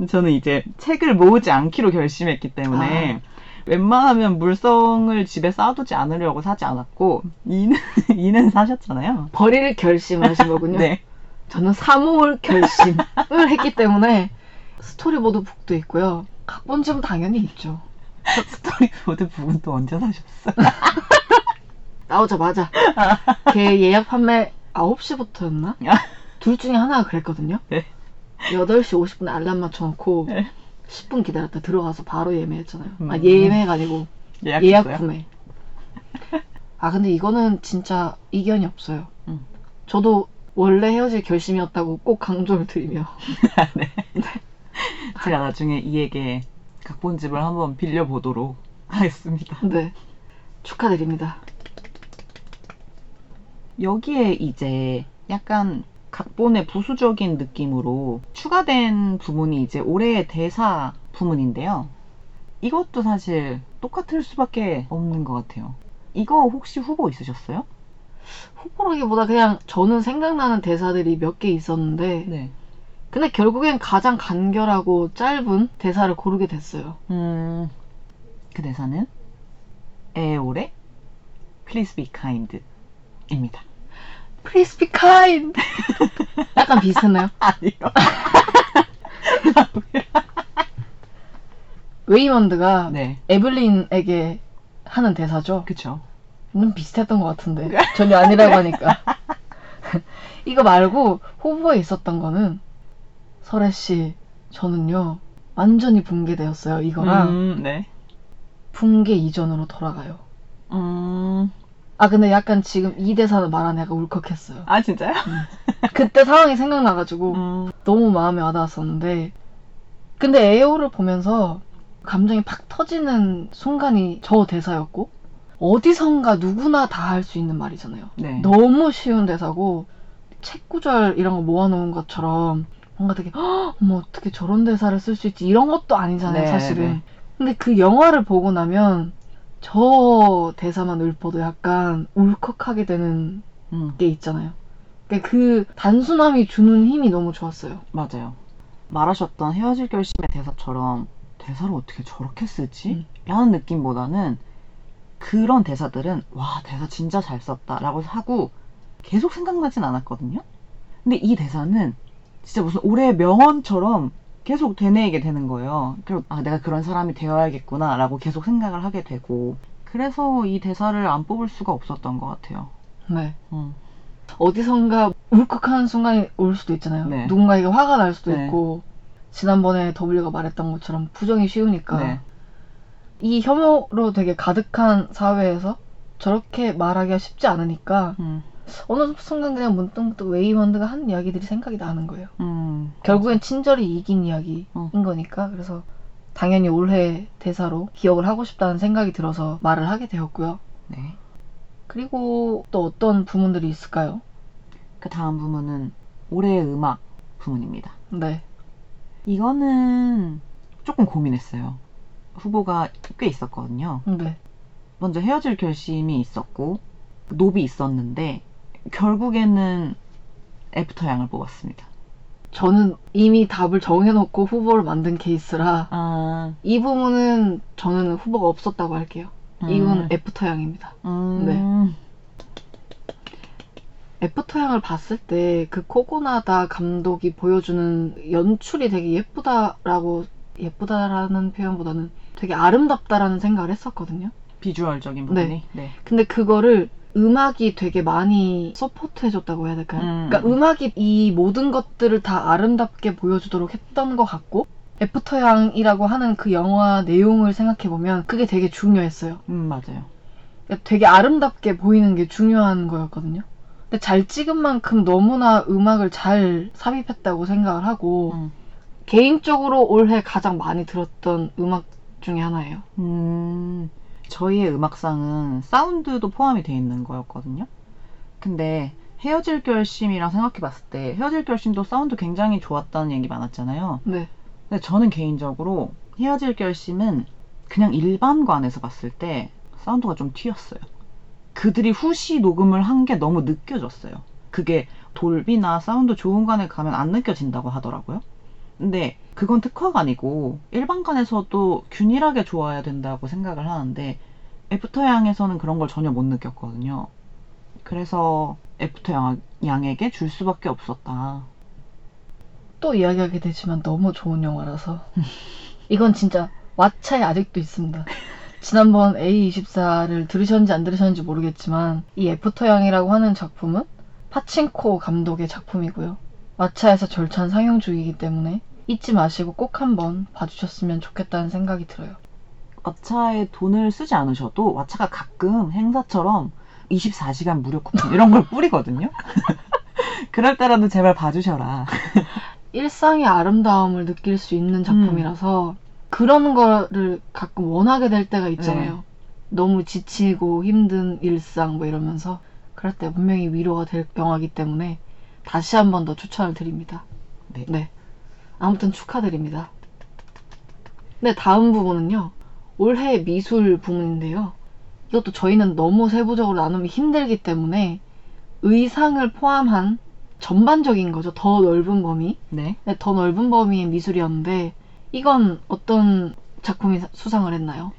저는 이제 책을 모으지 않기로 결심했기 때문에 웬만하면 물성을 집에 쌓아두지 않으려고 사지 않았고 이는 이는 사셨잖아요. 버릴 결심하신 거군요. 네. 저는 사 모을 결심을 했기 때문에 스토리보드 북도 있고요. 각본집은 당연히 있죠. 스토리보드 북은 또 언제 사셨어? 나오자마자 걔 예약 판매 9시부터였나? 둘 중에 하나가 그랬거든요. 네. 8시 50분에 알람 맞춰놓고 네. 10분 기다렸다 들어가서 바로 예매했잖아요. 아 음. 예매가 아니고 예약 예약했어요? 구매. 아 근데 이거는 진짜 이견이 없어요. 음. 저도 원래 헤어질 결심이었다고 꼭 강조를 드리며 네. 제가 나중에 이에게 각본집을 한번 빌려보도록 하겠습니다. 네 축하드립니다. 여기에 이제 약간 각본의 부수적인 느낌으로 추가된 부분이 이제 올해의 대사 부문인데요. 이것도 사실 똑같을 수밖에 없는 것 같아요. 이거 혹시 후보 있으셨어요? 후보라기보다 그냥 저는 생각나는 대사들이 몇 개 있었는데 네. 근데 결국엔 가장 간결하고 짧은 대사를 고르게 됐어요. 음, 그 대사는 에오레 Please be kind 입니다. Please be kind. 약간 비슷했나요? 아니요. 웨이먼드가 네. 에블린에게 하는 대사죠. 그쵸. 는 비슷했던 것 같은데 전혀 아니라고 하니까 이거 말고 후보에 있었던 거는 설혜 씨 저는요 완전히 붕괴되었어요 이거랑 음, 네. 붕괴 이전으로 돌아가요 음, 아 근데 약간 지금 이 대사는 말하는 약간 울컥했어요 아, 진짜요? 그때 상황이 생각나가지고 음, 너무 마음에 와닿았었는데 근데 에오를 보면서 감정이 팍 터지는 순간이 저 대사였고 어디선가 누구나 다 할 수 있는 말이잖아요 네. 너무 쉬운 대사고 책 구절 이런 거 모아놓은 것처럼 뭔가 되게 "헉, 어머 어떻게 저런 대사를 쓸 수 있지 이런 것도 아니잖아요 네, 사실은 네. 근데 그 영화를 보고 나면 저 대사만 읊어도 약간 울컥하게 되는 음, 게 있잖아요 그러니까 그 단순함이 주는 힘이 너무 좋았어요 맞아요. 말하셨던 헤어질 결심의 대사처럼 대사를 어떻게 저렇게 쓰지? 음. 라는 느낌보다는 그런 대사들은 와 대사 진짜 잘 썼다 라고 하고 계속 생각나진 않았거든요. 근데 이 대사는 진짜 무슨 올해의 명언처럼 계속 되뇌이게 되는 거예요. 그리고 아 내가 그런 사람이 되어야겠구나 라고 계속 생각을 하게 되고 그래서 이 대사를 안 뽑을 수가 없었던 것 같아요. 네 음. 어디선가 울컥하는 순간이 올 수도 있잖아요 네. 누군가에게 화가 날 수도 네. 있고 지난번에 W가 말했던 것처럼 부정이 쉬우니까 네. 이 혐오로 되게 가득한 사회에서 저렇게 말하기가 쉽지 않으니까 음. 어느 순간 그냥 문득문득 웨이먼드가 한 이야기들이 생각이 나는 거예요. 음. 결국엔 친절이 이긴 이야기인 어. 거니까 그래서 당연히 올해 대사로 기억을 하고 싶다는 생각이 들어서 말을 하게 되었고요. 네. 그리고 또 어떤 부문들이 있을까요? 그 다음 부문은 올해의 음악 부문입니다. 네. 이거는 조금 고민했어요. 후보가 꽤 있었거든요. 네. 먼저 헤어질 결심이 있었고, 놉이 있었는데, 결국에는 애프터 양을 뽑았습니다. 저는 이미 답을 정해놓고 후보를 만든 케이스라 아, 이 부분은 저는 후보가 없었다고 할게요. 이건 애프터 양입니다. 음, 네. 애프터 양을 봤을 때 그 코고나다 감독이 보여주는 연출이 되게 예쁘다라고 예쁘다라는 표현보다는 되게 아름답다라는 생각을 했었거든요. 비주얼적인 부분이. 네. 근데 그거를 음악이 되게 많이 서포트해줬다고 해야 될까요? 음. 그러니까 음악이 이 모든 것들을 다 아름답게 보여주도록 했던 것 같고 애프터 양이라고 하는 그 영화 내용을 생각해보면 그게 되게 중요했어요. 음, 맞아요. 그러니까 되게 아름답게 보이는 게 중요한 거였거든요. 근데 잘 찍은 만큼 너무나 음악을 잘 삽입했다고 생각을 하고 음. 개인적으로 올해 가장 많이 들었던 음악 중에 하나예요. 음, 저희의 음악상은 사운드도 포함이 돼 있는 거였거든요. 근데 헤어질 결심이랑 생각해 봤을 때 헤어질 결심도 사운드 굉장히 좋았다는 얘기 많았잖아요. 네. 근데 저는 개인적으로 헤어질 결심은 그냥 일반관에서 봤을 때 사운드가 좀 튀었어요. 그들이 후시 녹음을 한 게 너무 느껴졌어요. 그게 돌비나 사운드 좋은 관에 가면 안 느껴진다고 하더라고요. 근데 그건 특화가 아니고 일반관에서도 균일하게 좋아야 된다고 생각을 하는데 애프터 양에서는 그런 걸 전혀 못 느꼈거든요. 그래서 애프터 양, 양에게 줄 수밖에 없었다. 또 이야기하게 되지만 너무 좋은 영화라서 이건 진짜 왓챠에 아직도 있습니다. 지난번 A24를 들으셨는지 안 들으셨는지 모르겠지만 이 애프터 양이라고 하는 작품은 파친코 감독의 작품이고요. 왓챠에서 절찬 상영 중이기 때문에 잊지 마시고 꼭 한번 봐주셨으면 좋겠다는 생각이 들어요. 왓챠에 돈을 쓰지 않으셔도 왓챠가 가끔 행사처럼 24시간 무료 쿠폰 이런 걸 뿌리거든요. 그럴 때라도 제발 봐주셔라. 일상의 아름다움을 느낄 수 있는 작품이라서 그런 거를 가끔 원하게 될 때가 있잖아요. 네. 너무 지치고 힘든 일상 뭐 이러면서 그럴 때 분명히 위로가 될 영화이기 때문에 다시 한 번 더 추천을 드립니다. 네. 아무튼 축하드립니다. 네, 다음 부분은요. 올해 미술 부문인데요. 이것도 저희는 너무 세부적으로 나누기 힘들기 때문에 의상을 포함한 전반적인 거죠. 더 넓은 범위. 네. 네, 더 넓은 범위의 미술이었는데 이건 어떤 작품이 사- 수상을 했나요?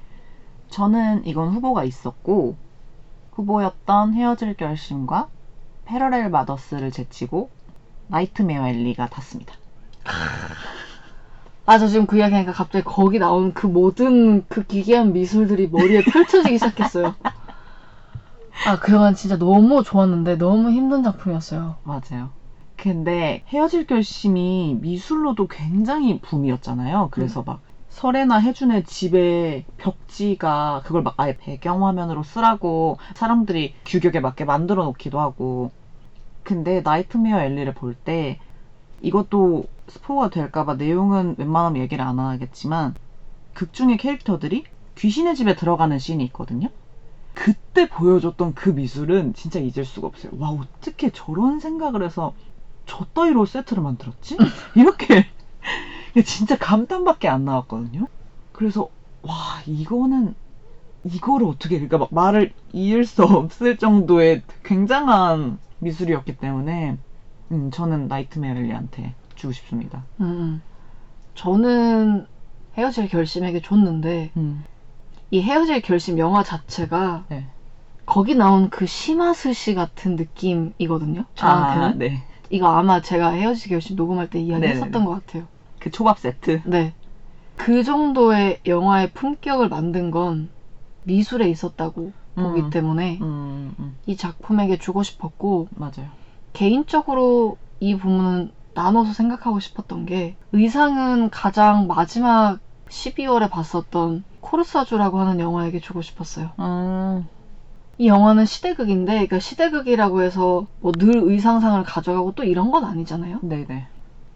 저는 이건 후보가 있었고 후보였던 헤어질 결심과 패러렐 마더스를 제치고 나이트메어 앨리가 탔습니다. 아, 저 지금 그 이야기 하니까 갑자기 거기 나온 그 모든 그 기괴한 미술들이 머리에 펼쳐지기 시작했어요. 아, 그 영화 진짜 너무 좋았는데 너무 힘든 작품이었어요. 맞아요. 근데 헤어질 결심이 미술로도 굉장히 붐이었잖아요. 그래서 막 서래나 해준의 집에 벽지가 그걸 막 아예 배경화면으로 쓰라고 사람들이 규격에 맞게 만들어 놓기도 하고. 근데 나이트메어 앨리를 볼 때 이것도 스포가 될까봐 내용은 웬만하면 얘기를 안 하겠지만 극 중의 캐릭터들이 귀신의 집에 들어가는 씬이 있거든요. 그때 보여줬던 그 미술은 진짜 잊을 수가 없어요. 와, 어떻게 저런 생각을 해서 저 따위로 세트를 만들었지? 이렇게 진짜 감탄밖에 안 나왔거든요. 그래서 와, 이거는 이거를 어떻게 그러니까 막 말을 이을 수 없을 정도의 굉장한 미술이었기 때문에 음, 저는 나이트메어 앨리한테 주고 싶습니다. 음, 음. 저는 헤어질 결심에게 줬는데 음, 이 헤어질 결심 영화 자체가 네. 거기 나온 그 시마스시 같은 느낌이거든요. 저한테는. 아, 네. 이거 아마 제가 헤어질 결심 녹음할 때 이야기했었던 네네네. 것 같아요. 그 초밥 세트. 네. 그 정도의 영화의 품격을 만든 건 미술에 있었다고 보기 음. 때문에 음, 음, 이 작품에게 주고 싶었고 맞아요. 개인적으로 이 부분은 나눠서 생각하고 싶었던 게 의상은 가장 마지막 12월에 봤었던 코르사주라고 하는 영화에게 주고 싶었어요. 음, 이 영화는 시대극인데 그러니까 시대극이라고 해서 뭐 늘 의상상을 가져가고 또 이런 건 아니잖아요. 네네.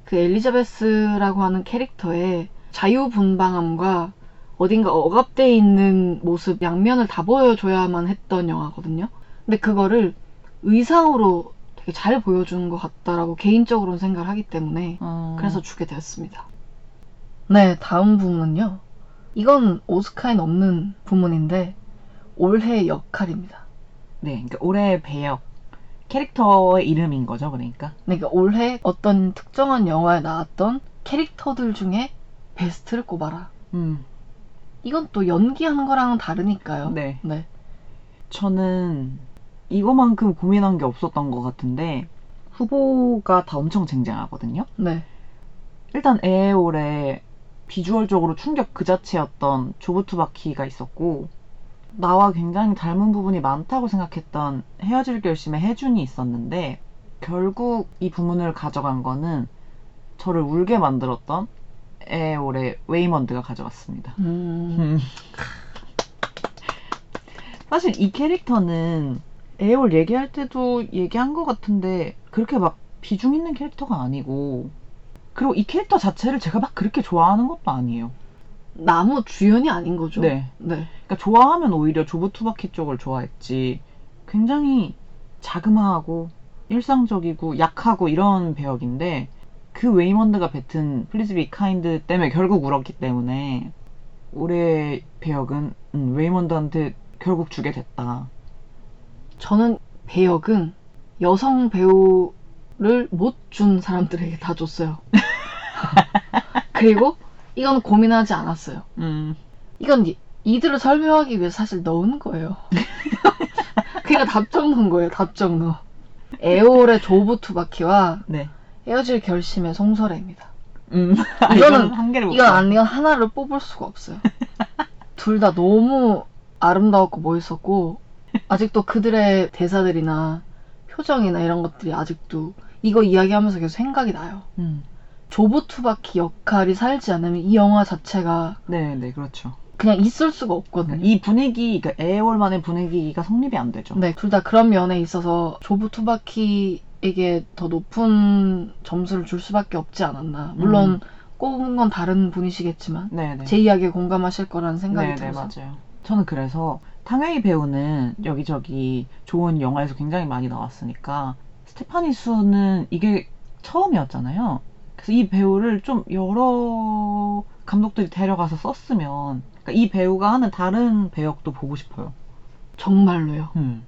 그 엘리자베스라고 하는 캐릭터의 자유분방함과 어딘가 억압돼 있는 모습 양면을 다 보여줘야만 했던 영화거든요. 근데 그거를 의상으로 잘 보여주는 것 같다라고 개인적으로는 생각을 하기 때문에 음, 그래서 주게 되었습니다. 네, 다음 부문은요. 이건 오스카엔 없는 부문인데 올해 역할입니다. 네, 그러니까 올해 배역 캐릭터의 이름인 거죠, 그러니까. 그러니까 올해 어떤 특정한 영화에 나왔던 캐릭터들 중에 베스트를 꼽아라. 음, 이건 또 연기하는 거랑은 다르니까요. 네. 네. 저는 이거만큼 고민한 게 없었던 것 같은데 후보가 다 엄청 쟁쟁하거든요. 네. 일단 에올에 비주얼적으로 충격 그 자체였던 조부투바키가 있었고 나와 굉장히 닮은 부분이 많다고 생각했던 헤어질 결심의 혜준이 있었는데 결국 이 부문을 가져간 거는 저를 울게 만들었던 에에올의 웨이먼드가 가져갔습니다. 음, 사실 이 캐릭터는 에에올 얘기할 때도 얘기한 것 같은데 그렇게 막 비중 있는 캐릭터가 아니고 그리고 이 캐릭터 자체를 제가 막 그렇게 좋아하는 것도 아니에요. 남우주연이 아닌 거죠. 네. 네. 그러니까 좋아하면 오히려 조부 투파키 쪽을 좋아했지. 굉장히 자그마하고 일상적이고 약하고 이런 배역인데 그 웨이먼드가 뱉은 please be kind 때문에 결국 울었기 때문에 올해 배역은 음, 웨이먼드한테 결국 주게 됐다. 저는 배역은 여성 배우를 못 준 사람들에게 다 줬어요. 그리고 이건 고민하지 않았어요. 음. 이건 이- 이들을 설명하기 위해 사실 넣은 거예요. 그러니까 답정 넣은 거예요. 답정 넣어. 에올의 조부 투바키와 네. 헤어질 결심의 송설애입니다. 음. 이거는- 한 개를 못 이건 봐. 아니면 하나를 뽑을 수가 없어요. 둘 다 너무 아름다웠고 멋있었고 아직도 그들의 대사들이나 표정이나 이런 것들이 아직도 이거 이야기하면서 계속 생각이 나요. 음. 조부 투바키 역할이 살지 않으면 이 영화 자체가 네, 네, 그렇죠. 그냥 있을 수가 없거든요. 이 분위기, 그러니까 에어월만의 분위기가 성립이 안 되죠. 네, 둘 다 그런 면에 있어서 조부 투바키에게 더 높은 점수를 줄 수밖에 없지 않았나. 물론 음. 꼽은 건 다른 분이시겠지만 네, 네. 제 이야기에 공감하실 거라는 생각이 네, 네, 들어서 맞아요. 저는 그래서 탕웨이 배우는 여기저기 좋은 영화에서 굉장히 많이 나왔으니까 스테파니 수는 이게 처음이었잖아요. 그래서 이 배우를 좀 여러 감독들이 데려가서 썼으면 그러니까 이 배우가 하는 다른 배역도 보고 싶어요. 정말로요. 음.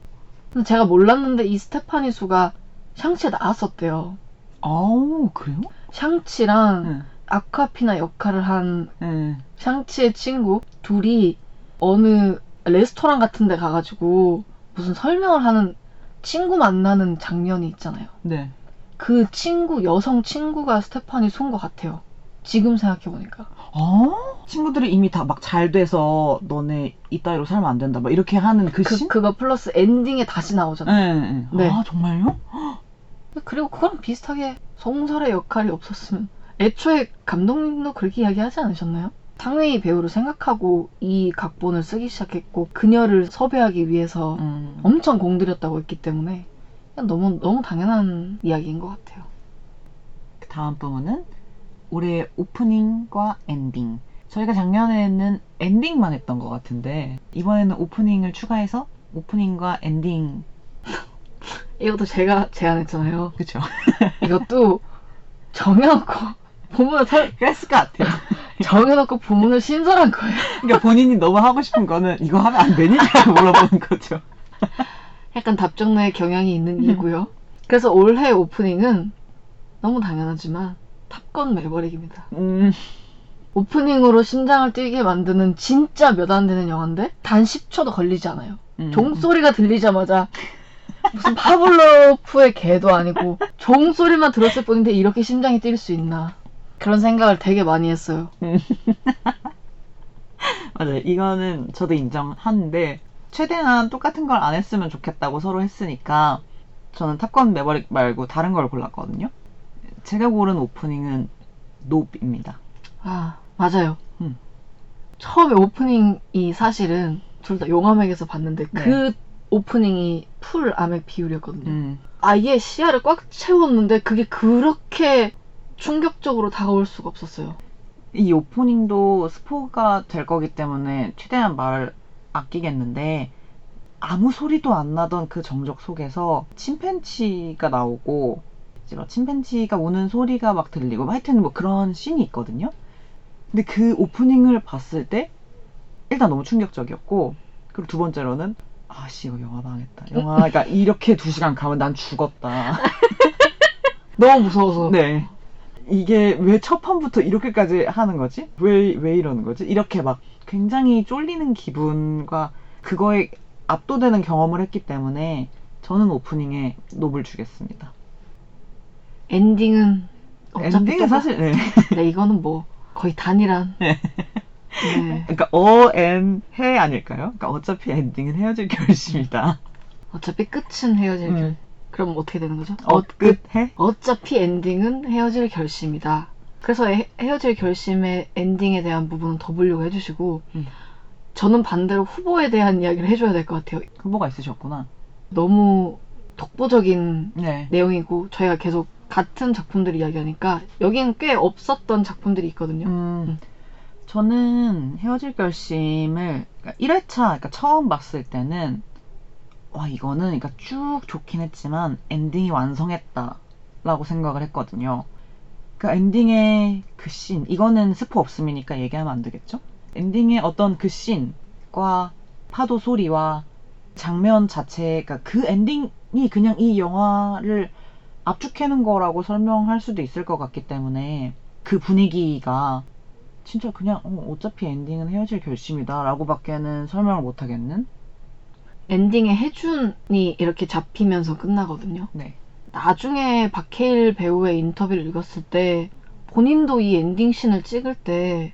근데 제가 몰랐는데 이 스테파니 수가 샹치에 나왔었대요. 아우 그래요? 샹치랑 응. 아쿠아피나 역할을 한 응. 샹치의 친구 둘이 어느 레스토랑 같은 데 가가지고 무슨 설명을 하는 친구 만나는 장면이 있잖아요. 네. 그 친구, 여성 친구가 스테파니 수인 것 같아요. 지금 생각해보니까. 어? 친구들이 이미 다 막 잘 돼서 너네 이따위로 살면 안 된다. 막 이렇게 하는 그, 그, 씬? 그거 플러스 엔딩에 다시 나오잖아요. 네, 네. 네. 아 정말요? 그리고 그거랑 비슷하게 송서래 역할이 없었으면 애초에 감독님도 그렇게 이야기하지 않으셨나요? 탕웨이 배우를 생각하고 이 각본을 쓰기 시작했고 그녀를 섭외하기 위해서 음. 엄청 공들였다고 했기 때문에 그냥 너무 너무 당연한 이야기인 것 같아요. 그 다음 부분은 올해 오프닝과 엔딩. 저희가 작년에는 엔딩만 했던 것 같은데 이번에는 오프닝을 추가해서 오프닝과 엔딩. 이것도 제가 제안했잖아요. 그쵸? 이것도 정해놓고 부문을 설, 그랬을 것 같아요. 정해놓고 부문을 신설한 거예요. 그러니까 본인이 너무 하고 싶은 거는 이거 하면 안 되니? 라고 물어보는 거죠. 약간 답정너의 경향이 있는 이고요. 그래서 올해 오프닝은 너무 당연하지만 탑건 매버릭입니다. 음. 오프닝으로 심장을 뛰게 만드는 진짜 몇 안 되는 영화인데 단 10초도 걸리지 않아요. 음. 종소리가 들리자마자 무슨 파블로프의 개도 아니고 종소리만 들었을 뿐인데 이렇게 심장이 뛸 수 있나 그런 생각을 되게 많이 했어요. 맞아요. 이거는 저도 인정하는데 최대한 똑같은 걸 안 했으면 좋겠다고 서로 했으니까 저는 탑건 매버릭 말고 다른 걸 골랐거든요. 제가 고른 오프닝은 노브입니다. 아 맞아요. 음. 처음에 오프닝이 사실은 둘 다 용암액에서 봤는데 네. 그 오프닝이 풀 암액 비율이었거든요. 음. 아예 시야를 꽉 채웠는데 그게 그렇게 충격적으로 다가올 수가 없었어요. 이 오프닝도 스포가 될 거기 때문에 최대한 말을 아끼겠는데 아무 소리도 안 나던 그 정적 속에서 침팬치가 나오고 이제 막 침팬치가 우는 소리가 막 들리고 하여튼 뭐 그런 씬이 있거든요. 근데 그 오프닝을 봤을 때 일단 너무 충격적이었고 그리고 두 번째로는 아씨 이거 영화 망했다. 영화가 이렇게 두 시간 가면 난 죽었다. 너무 무서워서. 네. 이게 왜 첫 판부터 이렇게까지 하는 거지? 왜, 왜 이러는 거지? 이렇게 막 굉장히 쫄리는 기분과 그거에 압도되는 경험을 했기 때문에 저는 오프닝에 노블 주겠습니다. 엔딩은 엔딩은 똑같- 사실, 네. 네, 이거는 뭐 거의 단일한. 네. 네. 그러니까 어, 엔, 해 아닐까요? 그러니까 어차피 엔딩은 헤어질 결심이다. 어차피 끝은 헤어질 결. 음. 그럼 어떻게 되는 거죠? 어, 끝, 해? 어차피 엔딩은 헤어질 결심이다. 그래서 헤, 헤어질 결심의 엔딩에 대한 부분은 더 보려고 해주시고 음. 저는 반대로 후보에 대한 이야기를 해줘야 될 것 같아요. 후보가 있으셨구나. 너무 독보적인 네. 내용이고 저희가 계속 같은 작품들 이야기하니까 여기는 꽤 없었던 작품들이 있거든요. 음, 저는 헤어질 결심을 그러니까 1회차, 그러니까 처음 봤을 때는 와 이거는 그러니까 쭉 좋긴 했지만 엔딩이 완성했다라고 생각을 했거든요. 그 엔딩의 그 씬, 이거는 스포 없음이니까 얘기하면 안 되겠죠? 엔딩의 어떤 그 씬과 파도 소리와 장면 자체가 그 엔딩이 그냥 이 영화를 압축해놓은 거라고 설명할 수도 있을 것 같기 때문에 그 분위기가 진짜 그냥 어, 어차피 엔딩은 헤어질 결심이다 라고밖에는 설명을 못 하겠는? 엔딩에 해준이 이렇게 잡히면서 끝나거든요. 네. 나중에 박해일 배우의 인터뷰를 읽었을 때 본인도 이 엔딩 씬을 찍을 때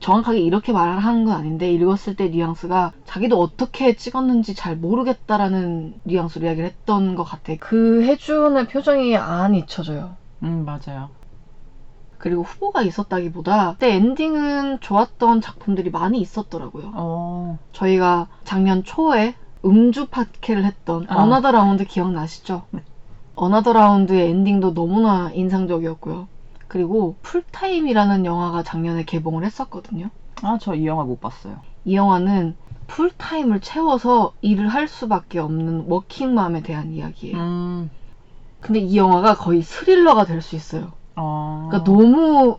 정확하게 이렇게 말을 하는 건 아닌데 읽었을 때 뉘앙스가 자기도 어떻게 찍었는지 잘 모르겠다라는 뉘앙스로 이야기를 했던 것 같아. 그 해준의 표정이 안 잊혀져요. 음, 맞아요. 그리고 후보가 있었다기보다 그때 엔딩은 좋았던 작품들이 많이 있었더라고요. 어, 저희가 작년 초에 음주 팟캐를 했던 아. 어나더 라운드 기억나시죠? 네. 어나더 라운드의 엔딩도 너무나 인상적이었고요. 그리고 풀타임이라는 영화가 작년에 개봉을 했었거든요. 아, 저 이 영화 못 봤어요. 이 영화는 풀타임을 채워서 일을 할 수밖에 없는 워킹맘에 대한 이야기예요. 음, 근데 이 영화가 거의 스릴러가 될 수 있어요. 어. 그러니까 너무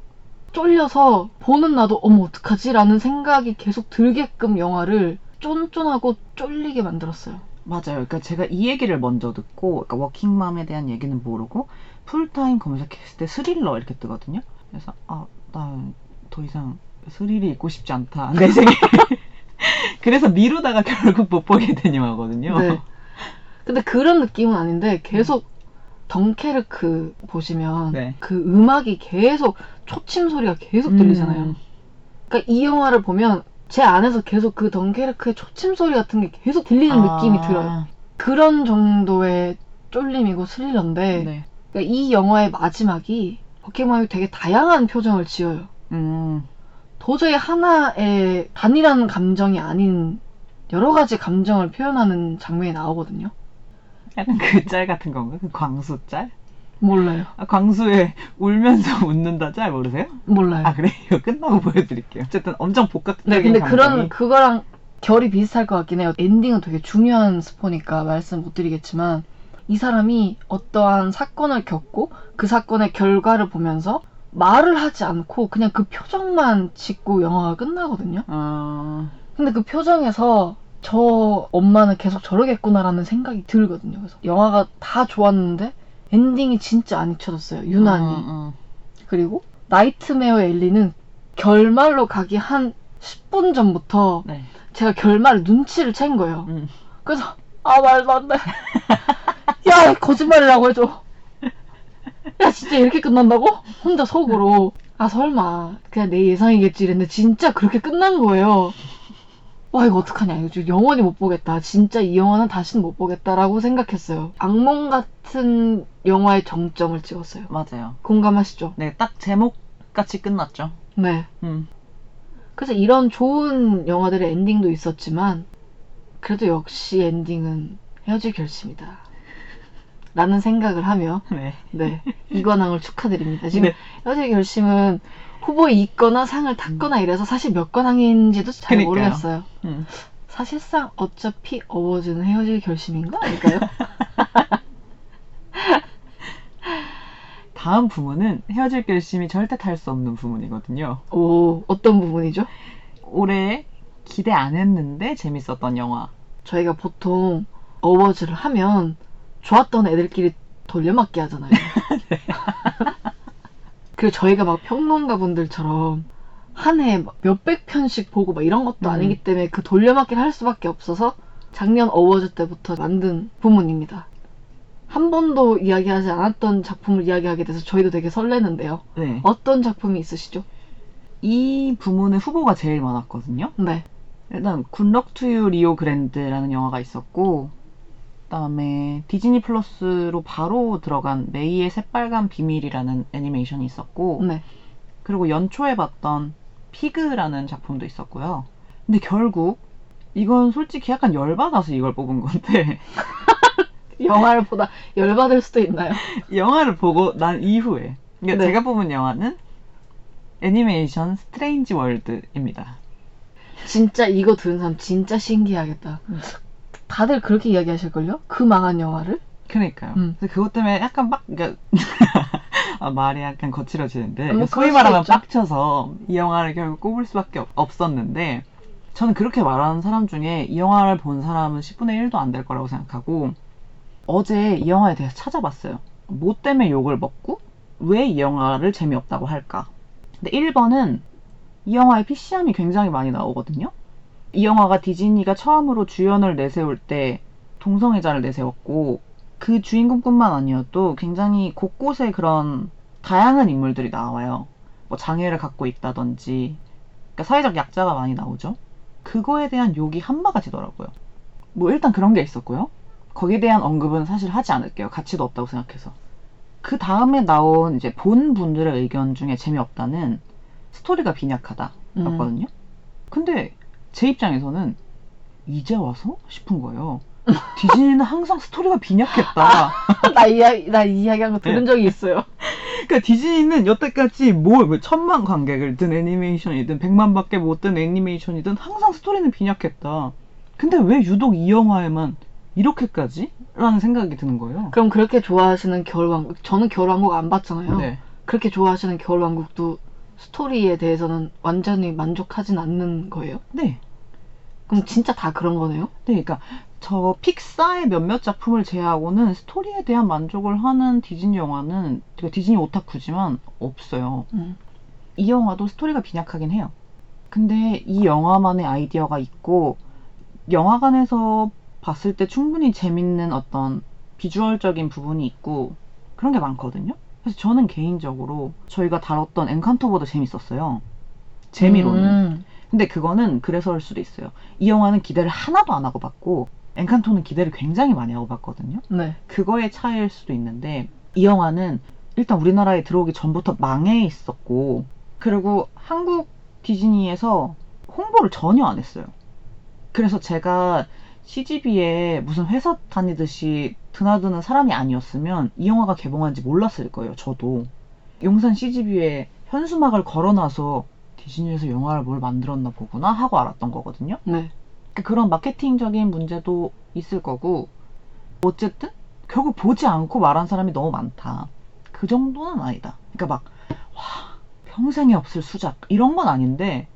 쫄려서 보는 나도 어머 어떡하지? 라는 생각이 계속 들게끔 영화를 쫀쫀하고 쫄리게 만들었어요. 맞아요. 그러니까 제가 이 얘기를 먼저 듣고, 그러니까 워킹맘에 대한 얘기는 모르고, 풀타임 검색했을 때 스릴러 이렇게 뜨거든요. 그래서, 아, 난 더 이상 스릴이 있고 싶지 않다. 내 생에. 그래서 미루다가 결국 못 보게 된 영화거든요. 네. 근데 그런 느낌은 아닌데 계속 덩케르크 보시면 네. 그 음악이 계속 초침 소리가 계속 들리잖아요. 음, 그러니까 이 영화를 보면 제 안에서 계속 그 덩케르크의 초침 소리 같은 게 계속 들리는 아, 느낌이 들어요. 그런 정도의 쫄림이고 스릴러인데 네. 그러니까 이 영화의 마지막이 버킹맘이 되게 다양한 표정을 지어요. 음, 도저히 하나의 단일한 감정이 아닌 여러 가지 감정을 표현하는 장면이 나오거든요. 약간 그 짤 같은 건가? 그 광수 짤? 몰라요. 아, 광수에 울면서 웃는다 짤 모르세요? 몰라요. 아, 그래? 이거 끝나고 보여드릴게요. 어쨌든 엄청 복합적인 네, 근데 감정이. 그런 그거랑 결이 비슷할 것 같긴 해요. 엔딩은 되게 중요한 스포니까 말씀 못 드리겠지만 이 사람이 어떠한 사건을 겪고 그 사건의 결과를 보면서 말을 하지 않고 그냥 그 표정만 짓고 영화가 끝나거든요. 어... 근데 그 표정에서 저 엄마는 계속 저러겠구나라는 생각이 들거든요. 그래서 영화가 다 좋았는데 엔딩이 진짜 안 잊혀졌어요. 유난히. 음, 음. 그리고 나이트메어 앨리는 결말로 가기 한 10분 전부터 네. 제가 결말을 눈치를 챈 거예요. 음. 그래서 아 말도 안 돼. 야 거짓말이라고 해줘. 야 진짜 이렇게 끝난다고? 혼자 속으로 아 설마 그냥 내 예상이겠지 이랬는데 진짜 그렇게 끝난 거예요. 와 이거 어떡하냐 이거 영원히 못 보겠다. 진짜 이 영화는 다시는 못 보겠다라고 생각했어요. 악몽 같은 영화의 정점을 찍었어요. 맞아요. 공감하시죠? 네, 딱 제목같이 끝났죠. 네. 음. 그래서 이런 좋은 영화들의 엔딩도 있었지만 그래도 역시 엔딩은 헤어질 결심이다. 라는 생각을 하며 네. 네 이관왕을 축하드립니다. 지금 네. 헤어질 결심은 후보에 있거나 상을 탔거나 이래서 사실 몇 관왕인지도 잘 그러니까요. 모르겠어요. 음. 사실상 어차피 어워즈는 헤어질 결심인가 아닐까요? 다음 부문은 헤어질 결심이 절대 탈 수 없는 부문이거든요. 오 어떤 부분이죠? 올해 기대 안 했는데 재밌었던 영화. 저희가 보통 어워즈를 하면 좋았던 애들끼리 돌려막기 하잖아요. 그리고 저희가 막 평론가 분들처럼 한 해 몇백 편씩 보고 막 이런 것도 음. 아니기 때문에 그 돌려막기를 할 수밖에 없어서 작년 어워즈 때부터 만든 부문입니다. 한 번도 이야기하지 않았던 작품을 이야기하게 돼서 저희도 되게 설레는데요. 네. 어떤 작품이 있으시죠? 이 부문에 후보가 제일 많았거든요. 네. 일단 굿럭 투유 리오 그랜드라는 영화가 있었고 그다음에 디즈니 플러스로 바로 들어간 메이의 새빨간 비밀이라는 애니메이션이 있었고 네. 그리고 연초에 봤던 피그라는 작품도 있었고요. 근데 결국 이건 솔직히 약간 열받아서 이걸 뽑은 건데 영화를 보다 열받을 수도 있나요? 영화를 보고 난 이후에 그러니까 네. 제가 뽑은 영화는 애니메이션 스트레인지 월드입니다. 진짜 이거 들은 사람 진짜 신기하겠다. 음. 다들 그렇게 이야기하실걸요? 그 망한 영화를? 그러니까요. 음. 그래서 그것 때문에 약간 막 그러니까 아, 말이 약간 거칠어지는데 뭐 소위 말하면. 빡쳐서 이 영화를 결국 꼽을 수밖에 없- 없었는데 저는 그렇게 말하는 사람 중에 이 영화를 본 사람은 10분의 1도 안 될 거라고 생각하고 어제 이 영화에 대해서 찾아봤어요. 뭐 때문에 욕을 먹고 왜 이 영화를 재미없다고 할까? 근데 1번은 이 영화의 PC함이 굉장히 많이 나오거든요. 이 영화가 디즈니가 처음으로 주연을 내세울 때 동성애자를 내세웠고 그 주인공뿐만 아니어도 굉장히 곳곳에 그런 다양한 인물들이 나와요. 뭐 장애를 갖고 있다든지 그러니까 사회적 약자가 많이 나오죠. 그거에 대한 욕이 한바가지더라고요. 뭐 일단 그런 게 있었고요. 거기에 대한 언급은 사실 하지 않을게요. 가치도 없다고 생각해서. 그 다음에 나온 이제 본 분들의 의견 중에 재미없다는 스토리가 빈약하다 음. 였거든요. 근데 제 입장에서는 이제 와서 싶은 거예요. 디즈니는 항상 스토리가 빈약했다. 나 이야기 나이 이야기 한 거 들은 네. 적이 있어요. 그러니까 디즈니는 여태까지 뭘, 뭐 천만 관객을 든 애니메이션이든 백만밖에 못 든 애니메이션이든 항상 스토리는 빈약했다. 근데 왜 유독 이 영화에만 이렇게까지? 라는 생각이 드는 거예요. 그럼 그렇게 좋아하시는 겨울왕국 저는 겨울왕국 안 봤잖아요. 네. 그렇게 좋아하시는 겨울왕국도 스토리에 대해서는 완전히 만족하진 않는 거예요? 네. 그럼 진짜 다 그런 거네요? 네, 그러니까 저 픽사의 몇몇 작품을 제외하고는 스토리에 대한 만족을 하는 디즈니 영화는 제가 디즈니 오타쿠지만 없어요. 음. 이 영화도 스토리가 빈약하긴 해요. 근데 이 영화만의 아이디어가 있고 영화관에서 봤을 때 충분히 재밌는 어떤 비주얼적인 부분이 있고 그런 게 많거든요. 그래서 저는 개인적으로 저희가 다뤘던 엔칸토보다 재밌었어요. 재미로는. 음. 근데 그거는 그래서일 수도 있어요. 이 영화는 기대를 하나도 안 하고 봤고 엔칸토는 기대를 굉장히 많이 하고 봤거든요. 네. 그거의 차이일 수도 있는데 이 영화는 일단 우리나라에 들어오기 전부터 망해 있었고 그리고 한국 디즈니에서 홍보를 전혀 안 했어요. 그래서 제가 CGV에 무슨 회사 다니듯이 드나드는 사람이 아니었으면 이 영화가 개봉한지 몰랐을 거예요. 저도 용산 CGV에 현수막을 걸어놔서 디즈니에서 영화를 뭘 만들었나 보구나 하고 알았던 거거든요. 네. 그러니까 그런 마케팅적인 문제도 있을 거고 어쨌든 결국 보지 않고 말한 사람이 너무 많다. 그 정도는 아니다. 그러니까 막 와, 평생에 없을 수작 이런 건 아닌데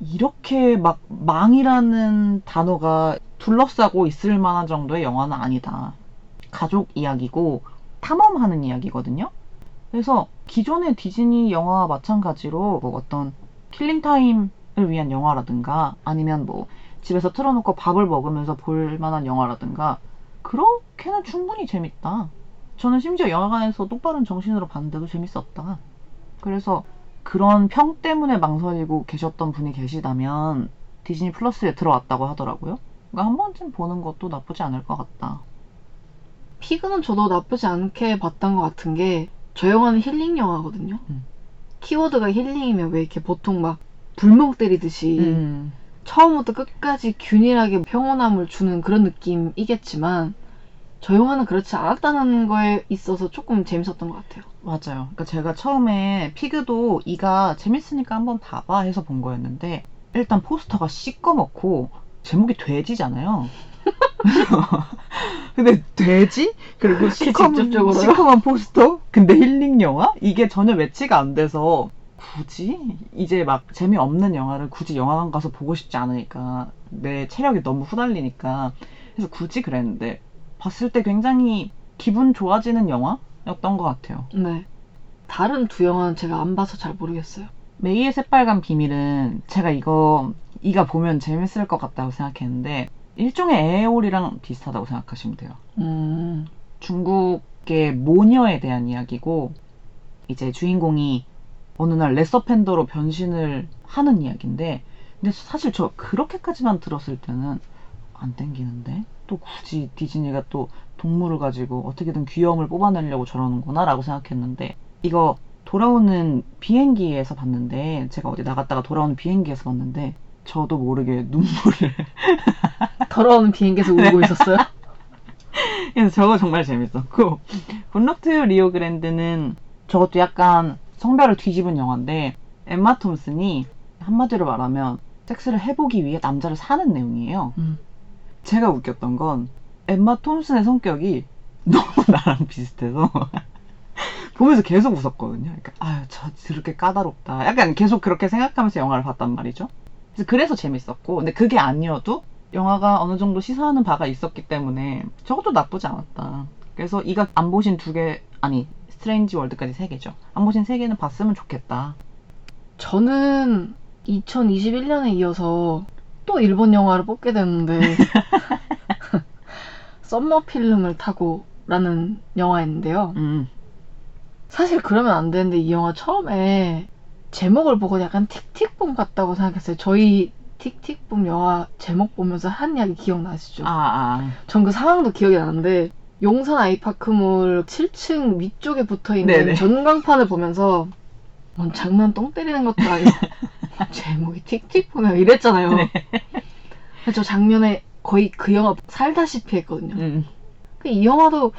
이렇게 막 망이라는 단어가 둘러싸고 있을 만한 정도의 영화는 아니다. 가족 이야기고 탐험하는 이야기거든요. 그래서 기존의 디즈니 영화와 마찬가지로 뭐 어떤 킬링타임을 위한 영화라든가 아니면 뭐 집에서 틀어놓고 밥을 먹으면서 볼 만한 영화라든가 그렇게는 충분히 재밌다. 저는 심지어 영화관에서 똑바른 정신으로 봤는데도 재밌었다. 그래서 그런 평 때문에 망설이고 계셨던 분이 계시다면 디즈니 플러스에 들어왔다고 하더라고요. 그러니까 한 번쯤 보는 것도 나쁘지 않을 것 같다. 피그는 저도 나쁘지 않게 봤던 것 같은 게 저 영화는 힐링 영화거든요. 음. 키워드가 힐링이면 왜 이렇게 보통 막 불멍 때리듯이 음. 처음부터 끝까지 균일하게 평온함을 주는 그런 느낌이겠지만 저 영화는 그렇지 않았다는 거에 있어서 조금 재밌었던 것 같아요. 맞아요. 그러니까 제가 처음에 피그도 이가 재밌으니까 한번 봐봐 해서 본 거였는데 일단 포스터가 시꺼멓고 제목이 돼지잖아요. 근데 돼지? 그리고 시커먼? 시커먼 포스터? 근데 힐링 영화? 이게 전혀 매치가 안 돼서 굳이 이제 막 재미없는 영화를 굳이 영화관 가서 보고 싶지 않으니까 내 체력이 너무 후달리니까 그래서 굳이 그랬는데 봤을 때 굉장히 기분 좋아지는 영화였던 것 같아요. 네. 다른 두 영화는 제가 안 봐서 잘 모르겠어요. 메이의 새빨간 비밀은 제가 이거 이가 보면 재밌을 것 같다고 생각했는데 일종의 에어올이랑 비슷하다고 생각하시면 돼요. 음, 중국의 모녀에 대한 이야기고 이제 주인공이 어느 날 레서팬더로 변신을 하는 이야기인데 근데 사실 저 그렇게까지만 들었을 때는 안 땡기는데 또 굳이 디즈니가 또 동물을 가지고 어떻게든 귀여움을 뽑아내려고 저러는구나 라고 생각했는데 이거 돌아오는 비행기에서 봤는데 제가 어디 나갔다가 돌아오는 비행기에서 봤는데 저도 모르게 눈물을 더러운 비행기에서 울고 있었어요. 그래서 저거 정말 재밌었고 굿럭트 리오 그랜드는 저것도 약간 성별을 뒤집은 영화인데 엠마 톰슨이 한마디로 말하면 섹스를 해보기 위해 남자를 사는 내용이에요. 음. 제가 웃겼던 건 엠마 톰슨의 성격이 너무 나랑 비슷해서 보면서 계속 웃었거든요. 그러니까 아유 저 저렇게 까다롭다. 약간 계속 그렇게 생각하면서 영화를 봤단 말이죠. 그래서 그래서 재밌었고 근데 그게 아니어도 영화가 어느 정도 시사하는 바가 있었기 때문에 저것도 나쁘지 않았다. 그래서 이가 안 보신 두 개 아니 스트레인지 월드까지 세 개죠. 안 보신 세 개는 봤으면 좋겠다. 저는 2021년에 이어서 또 일본 영화를 뽑게 됐는데 썸머 필름을 타고 라는 영화였는데요. 음. 사실 그러면 안 되는데 이 영화 처음에 제목을 보고 약간 틱틱붐 같다고 생각했어요. 저희 틱틱붐 영화 제목 보면서 한 이야기 기억나시죠? 아, 아. 전 그 상황도 기억이 나는데 용산 아이파크몰 7층 위쪽에 붙어 있는. 전광판을 보면서 뭔 장난 똥 때리는 것도 아니고 제목이 틱틱붐이야 이랬잖아요. 네. 저 장면에 거의 그 영화 살다시피 했거든요. 음. 그이 영화도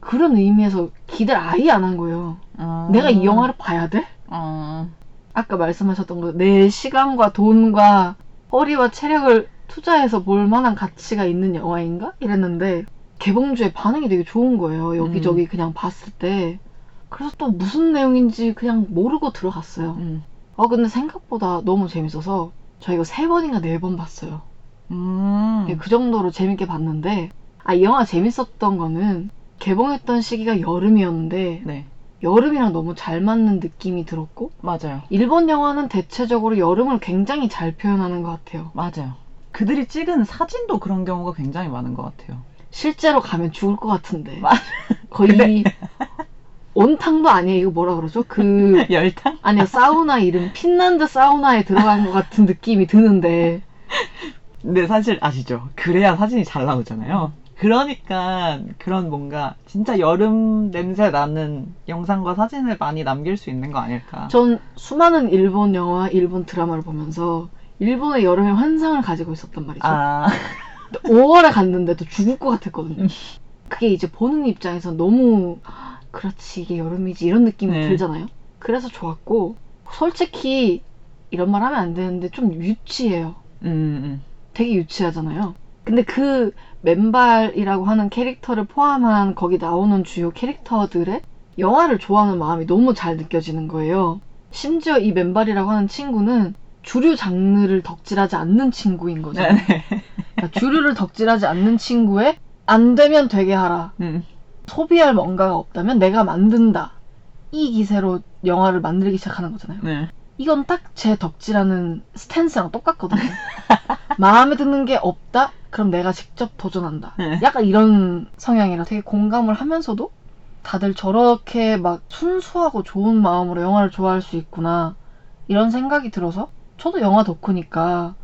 그런 의미에서 기대를 아예 안 한 거예요. 어. 내가 이 영화를 봐야 돼? 어. 아까 말씀하셨던 거, 내 시간과 돈과 허리와 체력을 투자해서 볼 만한 가치가 있는 영화인가? 이랬는데, 개봉주에 반응이 되게 좋은 거예요. 여기저기 그냥 봤을 때. 그래서 또 무슨 내용인지 그냥 모르고 들어갔어요. 음. 어, 근데 생각보다 너무 재밌어서, 저 이거 세 번인가 네 번 봤어요. 음. 그 정도로 재밌게 봤는데, 아, 이 영화 재밌었던 거는, 개봉했던 시기가 여름이었는데, 네. 여름이랑 너무 잘 맞는 느낌이 들었고, 맞아요. 일본 영화는 대체적으로 여름을 굉장히 잘 표현하는 것 같아요. 맞아요. 그들이 찍은 사진도 그런 경우가 굉장히 많은 것 같아요. 실제로 가면 죽을 것 같은데. 맞아. 거의 온탕도 아니에요. 이거 뭐라 그러죠? 그 열탕? 아니요 사우나 이름 핀란드 사우나에 들어간 것 같은 느낌이 드는데 근데 사실 아시죠? 그래야 사진이 잘 나오잖아요. 그러니까 그런 뭔가 진짜 여름 냄새 나는 영상과 사진을 많이 남길 수 있는 거 아닐까. 전 수많은 일본 영화, 일본 드라마를 보면서 일본의 여름의 환상을 가지고 있었단 말이죠. 아, 5월에 갔는데도 죽을 것 같았거든요. 음. 그게 이제 보는 입장에서 너무 "아, 그렇지 이게 여름이지 이런 느낌이 네. 들잖아요. 그래서 좋았고 솔직히 이런 말 하면 안 되는데 좀 유치해요. 음, 음. 되게 유치하잖아요. 근데 그 맨발이라고 하는 캐릭터를 포함한 거기 나오는 주요 캐릭터들의 영화를 좋아하는 마음이 너무 잘 느껴지는 거예요. 심지어 이 맨발이라고 하는 친구는 주류 장르를 덕질하지 않는 친구인 거죠. 네, 네. 그러니까 주류를 덕질하지 않는 친구의 안 되면 되게 하라. 음. 소비할 뭔가가 없다면 내가 만든다. 이 기세로 영화를 만들기 시작하는 거잖아요. 네. 이건 딱 제 덕질하는 스탠스랑 똑같거든요. 마음에 드는 게 없다? 그럼 내가 직접 도전한다. 네. 약간 이런 성향이라 되게 공감을 하면서도 다들 저렇게 막 순수하고 좋은 마음으로 영화를 좋아할 수 있구나. 이런 생각이 들어서 저도 영화 덕후니까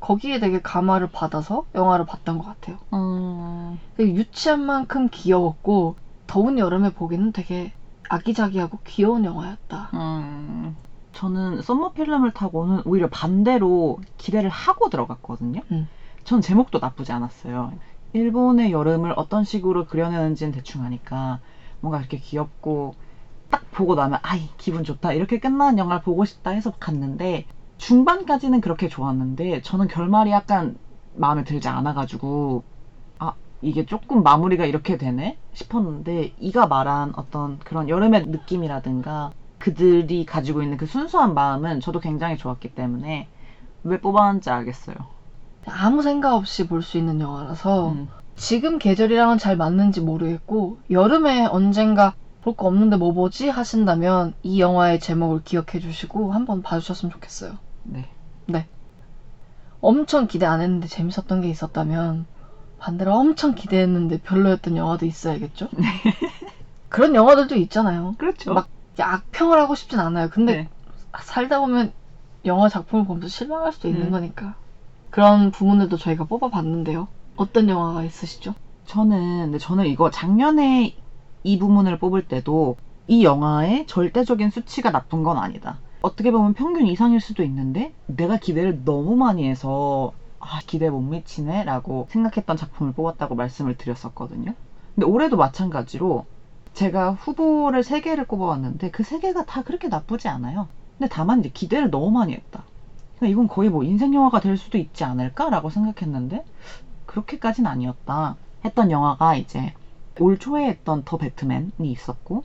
거기에 되게 감화를 받아서 영화를 봤던 것 같아요. 음. 유치한 만큼 귀여웠고 더운 여름에 보기는 되게 아기자기하고 귀여운 영화였다. 음. 저는 썸머 필름을 타고는 오히려 반대로 기대를 하고 들어갔거든요. 음. 전 제목도 나쁘지 않았어요. 일본의 여름을 어떤 식으로 그려내는지는 대충 아니까 뭔가 이렇게 귀엽고 딱 보고 나면 아이 기분 좋다 이렇게 끝나는 영화를 보고 싶다 해서 갔는데 중반까지는 그렇게 좋았는데 저는 결말이 약간 마음에 들지 않아가지고 아 이게 조금 마무리가 이렇게 되네 싶었는데 이가 말한 어떤 그런 여름의 느낌이라든가 그들이 가지고 있는 그 순수한 마음은 저도 굉장히 좋았기 때문에 왜 뽑았는지 알겠어요. 아무 생각 없이 볼 수 있는 영화라서 음. 지금 계절이랑은 잘 맞는지 모르겠고 여름에 언젠가 볼 거 없는데 뭐 보지 하신다면 이 영화의 제목을 기억해 주시고 한번 봐주셨으면 좋겠어요. 네. 엄청 기대 안 했는데 재밌었던 게 있었다면 반대로 엄청 기대했는데 별로였던 영화도 있어야겠죠? 그런 영화들도 있잖아요. 그렇죠. 막 악평을 하고 싶진 않아요. 근데 네. 살다 보면 영화 작품을 보면서 실망할 수도 있는 음. 거니까 그런 부분들도 저희가 뽑아봤는데요. 어떤 영화가 있으시죠? 저는 저는 이거 작년에 이 부문을 뽑을 때도 이 영화의 절대적인 수치가 나쁜 건 아니다. 어떻게 보면 평균 이상일 수도 있는데 내가 기대를 너무 많이 해서 아 기대 못 미치네 라고 생각했던 작품을 뽑았다고 말씀을 드렸었거든요. 근데 올해도 마찬가지로 제가 후보를 3개를 꼽아왔는데 그 3개가 다 그렇게 나쁘지 않아요. 근데 다만 이제 기대를 너무 많이 했다. 그러니까 이건 거의 뭐 인생 영화가 될 수도 있지 않을까라고 생각했는데 그렇게까진 아니었다 했던 영화가 이제 올 초에 했던 더 배트맨이 있었고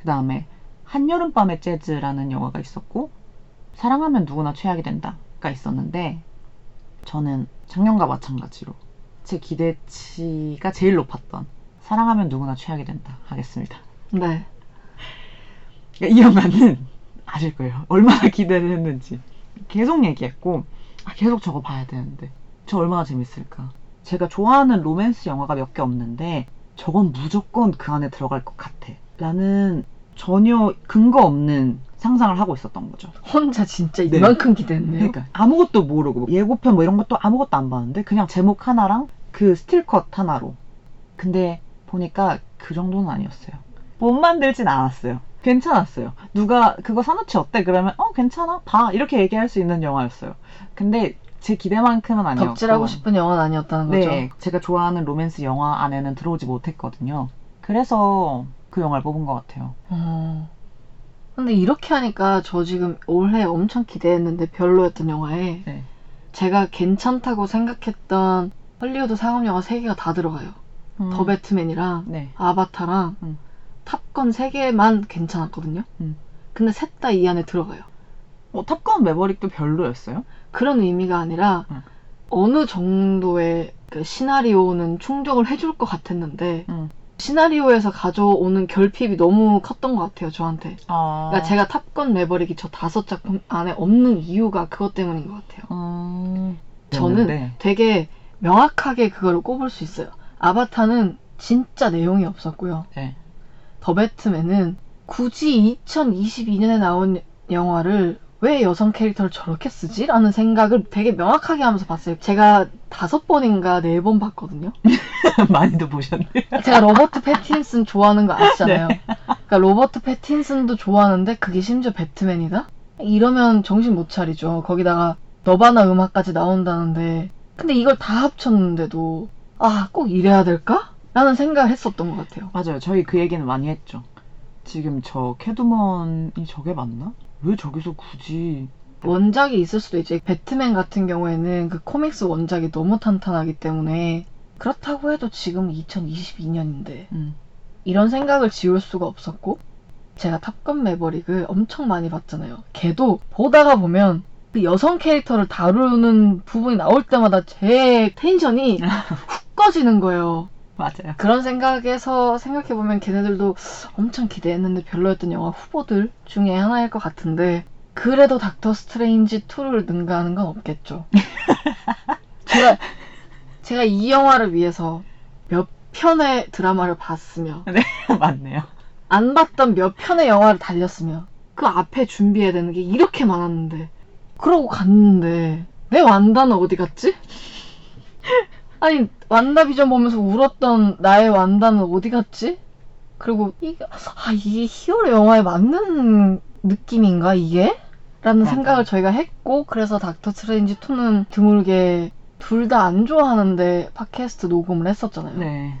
그 다음에 한여름밤의 재즈라는 영화가 있었고 사랑하면 누구나 최악이 된다가 있었는데 저는 작년과 마찬가지로 제 기대치가 제일 높았던 사랑하면 누구나 최악이 된다 하겠습니다. 네. 그러니까 이 영화는 아실 거예요. 얼마나 기대를 했는지. 계속 얘기했고, 아, 계속 저거 봐야 되는데. 저 얼마나 재밌을까. 제가 좋아하는 로맨스 영화가 몇 개 없는데, 저건 무조건 그 안에 들어갈 것 같아. 라는 전혀 근거 없는 상상을 하고 있었던 거죠. 혼자 진짜 네. 이만큼 기대했네요. 그러니까 아무것도 모르고 뭐 예고편 뭐 이런 것도 아무것도 안 봤는데 그냥 제목 하나랑 그 스틸컷 하나로. 근데 보니까 그 정도는 아니었어요. 못 만들진 않았어요. 괜찮았어요. 누가 그거 사놓지 어때? 그러면 어 괜찮아 봐 이렇게 얘기할 수 있는 영화였어요. 근데 제 기대만큼은 아니었고. 덕질하고 싶은 영화는 아니었다는 거죠. 네, 제가 좋아하는 로맨스 영화 안에는 들어오지 못했거든요. 그래서 그 영화를 뽑은 것 같아요. 어. 근데 이렇게 하니까 저 지금 올해 엄청 기대했는데 별로였던 영화에 네. 제가 괜찮다고 생각했던 헐리우드 상업 영화 3개가 다 들어가요. 음, 더 배트맨이랑 네. 아바타랑 음. 탑건 3개만 괜찮았거든요. 음. 근데 셋 다 이 안에 들어가요. 어, 탑건 매버릭도 별로였어요? 그런 의미가 아니라 음. 어느 정도의 그 시나리오는 충족을 해줄 것 같았는데 음. 시나리오에서 가져오는 결핍이 너무 컸던 것 같아요 저한테. 아. 그러니까 제가 탑건 매버릭이 저 다섯 작품 안에 없는 이유가 그것 때문인 것 같아요. 음. 저는 됐는데. 되게 명확하게 그거를 꼽을 수 있어요. 아바타는 진짜 내용이 없었고요. 네. 더 배트맨은 굳이 2022년에 나온 영화를 왜 여성 캐릭터를 저렇게 쓰지? 라는 생각을 되게 명확하게 하면서 봤어요. 제가 다섯 번인가 네 번 봤거든요. 많이도 보셨네. 제가 로버트 패틴슨 좋아하는 거 아시잖아요. 그러니까 로버트 패틴슨도 좋아하는데 그게 심지어 배트맨이다? 이러면 정신 못 차리죠. 거기다가 너바나 음악까지 나온다는데 근데 이걸 다 합쳤는데도 아 꼭 이래야 될까? 라는 생각을 했었던 것 같아요. 맞아요. 저희 그 얘기는 많이 했죠. 지금 저 캐두먼이 저게 맞나? 왜 저기서 굳이 원작이 있을 수도 있죠. 배트맨 같은 경우에는 그 코믹스 원작이 너무 탄탄하기 때문에 그렇다고 해도 지금 2022년인데 음. 이런 생각을 지울 수가 없었고 제가 탑건 매버릭을 엄청 많이 봤잖아요. 걔도 보다가 보면 그 여성 캐릭터를 다루는 부분이 나올 때마다 제 텐션이 훅 꺼지는 거예요. 맞아요. 그런 생각에서 생각해보면 걔네들도 엄청 기대했는데 별로였던 영화 후보들 중에 하나일 것 같은데 그래도 닥터 스트레인지 2를 능가하는 건 없겠죠. 제가 제가 이 영화를 위해서 몇 편의 드라마를 봤으며 맞네요. 안 봤던 몇 편의 영화를 달렸으며 그 앞에 준비해야 되는 게 이렇게 많았는데 그러고 갔는데 내 완다는 어디 갔지? 아니 완다 비전 보면서 울었던 나의 완다는 어디 갔지? 그리고 이게 아 이게 히어로 영화에 맞는 느낌인가 이게? 라는 맞아. 생각을 저희가 했고 그래서 닥터 스트레인지 2는 드물게 둘 다 안 좋아하는데 팟캐스트 녹음을 했었잖아요. 네.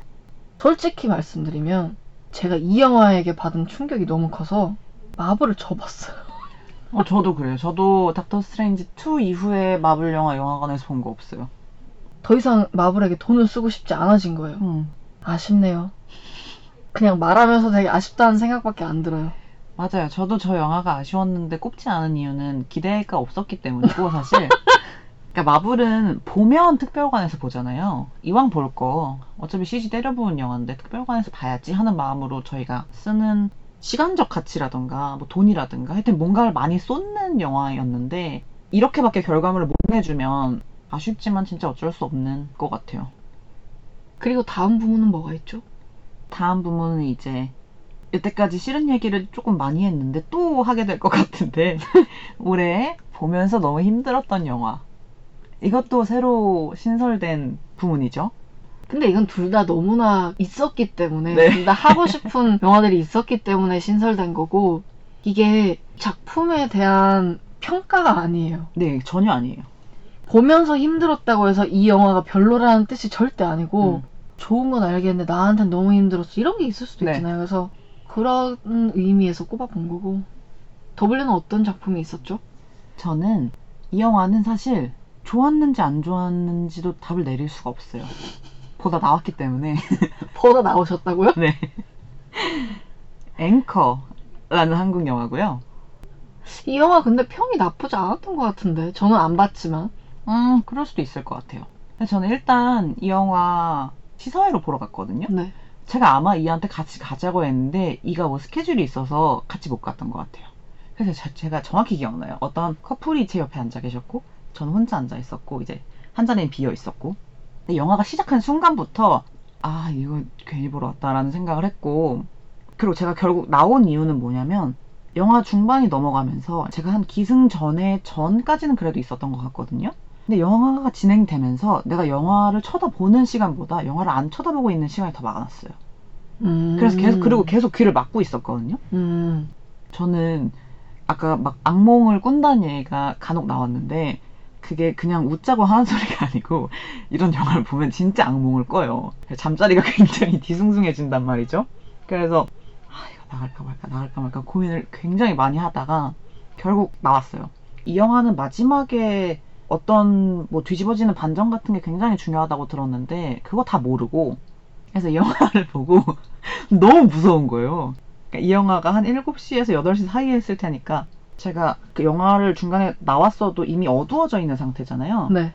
솔직히 말씀드리면 제가 이 영화에게 받은 충격이 너무 커서 마블을 접었어요. 어, 저도 그래요. 저도 닥터 스트레인지 2 이후에 마블 영화 영화관에서 본 거 없어요. 더 이상 마블에게 돈을 쓰고 싶지 않아진 거예요. 음. 아쉽네요. 그냥 말하면서 되게 아쉽다는 생각밖에 안 들어요. 맞아요. 저도 저 영화가 아쉬웠는데 꼽지 않은 이유는 기대가 없었기 때문이고 사실. 그러니까 마블은 보면 특별관에서 보잖아요. 이왕 볼 거 어차피 CG 때려부은 영화인데 특별관에서 봐야지 하는 마음으로 저희가 쓰는 시간적 가치라던가 뭐 돈이라든가 하여튼 뭔가를 많이 쏟는 영화였는데 이렇게밖에 결과물을 못 내주면 아쉽지만 진짜 어쩔 수 없는 것 같아요. 그리고 다음 부문은 뭐가 있죠? 다음 부분은 이제 여태까지 싫은 얘기를 조금 많이 했는데 또 하게 될 것 같은데 올해 보면서 너무 힘들었던 영화 이것도 새로 신설된 부문이죠. 근데 이건 둘 다 너무나 있었기 때문에 네. 둘 다 하고 싶은 영화들이 있었기 때문에 신설된 거고 이게 작품에 대한 평가가 아니에요. 네 전혀 아니에요. 보면서 힘들었다고 해서 이 영화가 별로라는 뜻이 절대 아니고 음. 좋은 건 알겠는데 나한텐 너무 힘들었어 이런 게 있을 수도 네. 있잖아요. 그래서 그런 의미에서 꼽아본 거고 더블유는 어떤 작품이 있었죠? 저는 이 영화는 사실 좋았는지 안 좋았는지도 답을 내릴 수가 없어요. 보다 나왔기 때문에 보다 나오셨다고요? 네 앵커라는 한국 영화고요. 이 영화 근데 평이 나쁘지 않았던 것 같은데 저는 안 봤지만 음 그럴 수도 있을 것 같아요. 근데 저는 일단 이 영화 시사회로 보러 갔거든요. 네. 제가 아마 이한테 같이 가자고 했는데 이가 뭐 스케줄이 있어서 같이 못 갔던 것 같아요. 그래서 제- 제가 정확히 기억나요. 어떤 커플이 제 옆에 앉아 계셨고, 저는 혼자 앉아 있었고, 이제 한 자리는 비어 있었고. 근데 영화가 시작한 순간부터, 아, 이거 괜히 보러 왔다라는 생각을 했고, 그리고 제가 결국 나온 이유는 뭐냐면, 영화 중반이 넘어가면서 제가 한 기승전에 전까지는 그래도 있었던 것 같거든요. 근데 영화가 진행되면서 내가 영화를 쳐다보는 시간보다 영화를 안 쳐다보고 있는 시간이 더 많았어요. 음. 그래서 계속 그리고 계속 귀를 막고 있었거든요. 음. 저는 아까 막 악몽을 꾼다는 얘기가 간혹 나왔는데 그게 그냥 웃자고 하는 소리가 아니고 이런 영화를 보면 진짜 악몽을 꿔요. 잠자리가 굉장히 뒤숭숭해진단 말이죠. 그래서 아 이거 나갈까 말까 나갈까 말까 고민을 굉장히 많이 하다가 결국 나왔어요. 이 영화는 마지막에 어떤 뭐 뒤집어지는 반전 같은 게 굉장히 중요하다고 들었는데 그거 다 모르고 그래서 이 영화를 보고 너무 무서운 거예요. 그러니까 이 영화가 한 7시에서 8시 사이에 했을 테니까 제가 그 영화를 중간에 나왔어도 이미 어두워져 있는 상태잖아요. 네.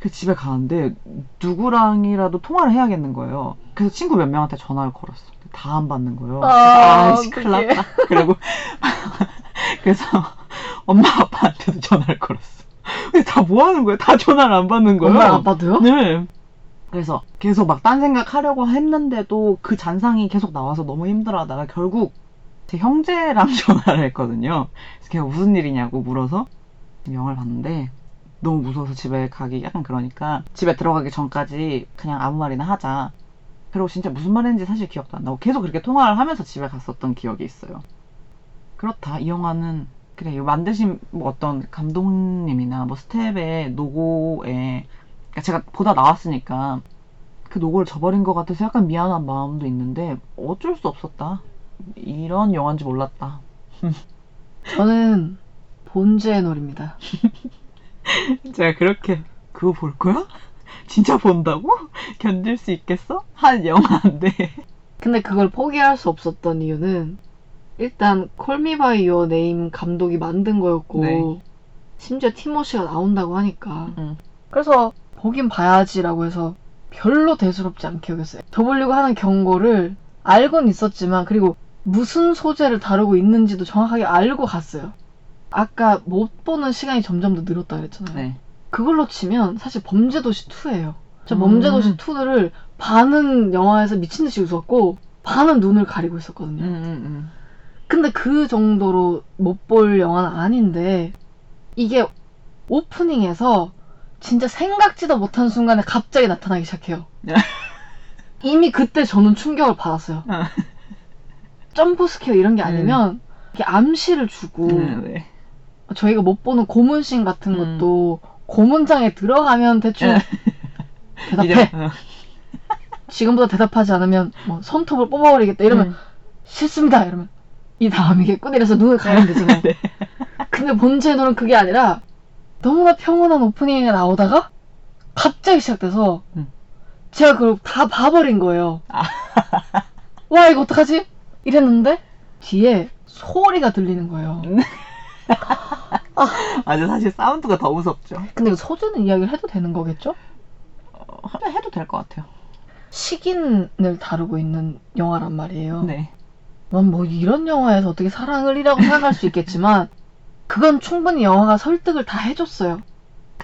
그 집에 가는데 누구랑이라도 통화를 해야겠는 거예요. 그래서 친구 몇 명한테 전화를 걸었어. 다 안 받는 거예요. 아, 아이씨 큰일. 났다. 그리고 그래서 엄마 아빠한테도 전화를 걸었어. 근데 다뭐 하는 거예요? 다 전화를 안 받는 거예요. 엄마 아빠도요? 네. 그래서 계속 막 딴 생각 하려고 했는데도 그 잔상이 계속 나와서 너무 힘들어하다가 결국 제 형제랑 전화를 했거든요. 그래서 걔가 무슨 일이냐고 물어서 영화를 봤는데 너무 무서워서 집에 가기 약간 그러니까 집에 들어가기 전까지 그냥 아무 말이나 하자. 그리고 진짜 무슨 말 했는지 사실 기억도 안 나고 계속 그렇게 통화를 하면서 집에 갔었던 기억이 있어요. 그렇다. 이 영화는 그래 이 만드신 뭐 어떤 감독님이나 뭐 스텝의 노고에 그러니까 제가 보다 나왔으니까 그 노고를 저버린 것 같아서 약간 미안한 마음도 있는데 어쩔 수 없었다. 이런 영화인지 몰랐다. 저는 본즈 앤 올입니다. 제가 그렇게 그거 볼 거야? 진짜 본다고? 견딜 수 있겠어? 한 영화인데. 근데 그걸 포기할 수 없었던 이유는 일단 콜미 바이 유어 네임 감독이 만든 거였고 네. 심지어 티모시가 나온다고 하니까 응. 그래서 보긴 봐야지라고 해서 별로 대수롭지 않게 여겼어요. 더 보려고 하는 경고를 알고는 있었지만 그리고 무슨 소재를 다루고 있는지도 정확하게 알고 갔어요. 아까 못 보는 시간이 점점 더 늘었다 그랬잖아요. 네. 그걸로 치면 사실 범죄도시 2예요. 저 음. 범죄도시 2를 반은 영화에서 미친 듯이 웃었고 반은 눈을 가리고 있었거든요. 음, 음, 음. 근데 그 정도로 못 볼 영화는 아닌데 이게 오프닝에서 진짜 생각지도 못한 순간에 갑자기 나타나기 시작해요. 이미 그때 저는 충격을 받았어요. 어. jump scare 이런 게 아니면 이게 암시를 주고 음, 네. 저희가 못 보는 고문씬 같은 음. 것도 고문장에 들어가면 대충 네. 대답해. 어. 지금부터 대답하지 않으면 뭐 손톱을 뽑아버리겠다 이러면 음. 싫습니다 이러면 이 다음이 겠군 이래서 눈을 가리면 되잖아요. 네. 근데 본체의 노는 그게 아니라 너무나 평온한 오프닝에 나오다가 갑자기 시작돼서 음. 제가 그걸 다 봐버린 거예요. 아. 와 이거 어떡하지? 이랬는데 뒤에 소리가 들리는 거예요. 맞아, 사실 사운드가 더 무섭죠. 근데 그 소재는 이야기를 해도 되는 거겠죠? 어, 해도 될 것 같아요. 식인을 다루고 있는 영화란 말이에요. 네. 난뭐 이런 영화에서 어떻게 사랑을 이라고 생각할 수 있겠지만 그건 충분히 영화가 설득을 다 해줬어요.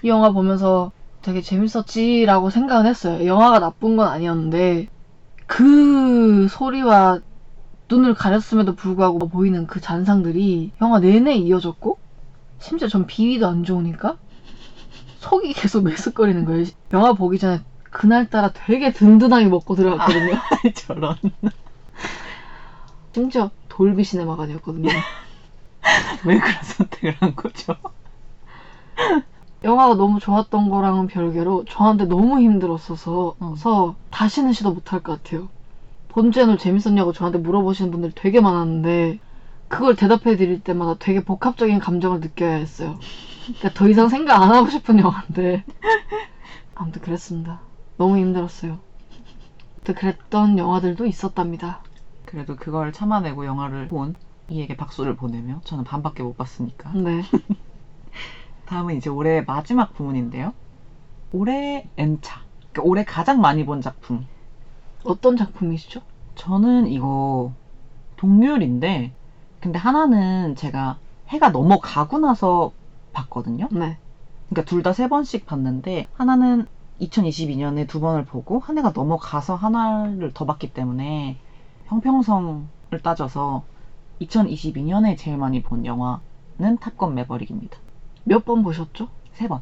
이 영화 보면서 되게 재밌었지라고 생각은 했어요. 영화가 나쁜 건 아니었는데 그 소리와 눈을 가렸음에도 불구하고 보이는 그 잔상들이 영화 내내 이어졌고 심지어 전 비위도 안 좋으니까 속이 계속 메스꺼리는 거예요. 영화 보기 전에 그날따라 되게 든든하게 먹고 들어갔거든요. 저런. 심지어 돌비 시네마가 되었거든요. 왜 그런 선택을 한 거죠? 영화가 너무 좋았던 거랑은 별개로 저한테 너무 힘들었어서 어. 서 다시는 시도 못할 것 같아요. 본제는 재밌었냐고 저한테 물어보시는 분들이 되게 많았는데 그걸 대답해 드릴 때마다 되게 복합적인 감정을 느껴야 했어요. 그러니까 더 이상 생각 안 하고 싶은 영화인데 아무튼 그랬습니다. 너무 힘들었어요. 또 그랬던 영화들도 있었답니다. 그래도 그걸 참아내고 영화를 본 이에게 박수를 보내며 저는 반밖에 못 봤으니까. 네. 다음은 이제 올해 마지막 부문인데요. 올해 N차. 그러니까 올해 가장 많이 본 작품. 어떤 작품이시죠? 저는 이거 동률인데, 근데 하나는 제가 해가 넘어가고 나서 봤거든요. 네. 그러니까 둘 다 세 번씩 봤는데 하나는 2022년에 두 번을 보고 한 해가 넘어가서 하나를 더 봤기 때문에 형평성을 따져서 2022년에 제일 많이 본 영화는 탑건 매버릭입니다. 몇 번 보셨죠? 세 번.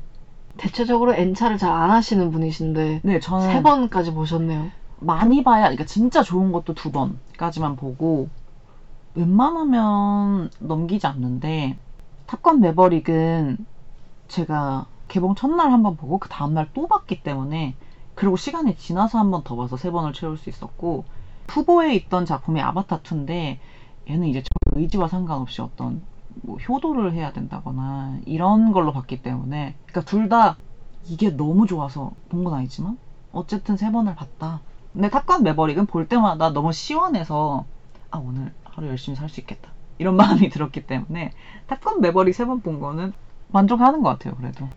대체적으로 N차를 잘 안 하시는 분이신데 네, 저는 세 번까지 보셨네요. 많이 봐야, 그러니까 진짜 좋은 것도 두 번까지만 보고 웬만하면 넘기지 않는데 탑건 매버릭은 제가 개봉 첫날 한번 보고 그 다음날 또 봤기 때문에 그리고 시간이 지나서 한번 더 봐서 세 번을 채울 수 있었고 후보에 있던 작품이 아바타 2인데 얘는 이제 저 의지와 상관없이 어떤 뭐 효도를 해야 된다거나 이런 걸로 봤기 때문에 그러니까 둘 다 이게 너무 좋아서 본 건 아니지만 어쨌든 세 번을 봤다. 근데 탑건 매버릭은 볼 때마다 너무 시원해서 아 오늘 하루 열심히 살 수 있겠다 이런 마음이 들었기 때문에 탑건 매버릭 세 번 본 거는 만족하는 것 같아요 그래도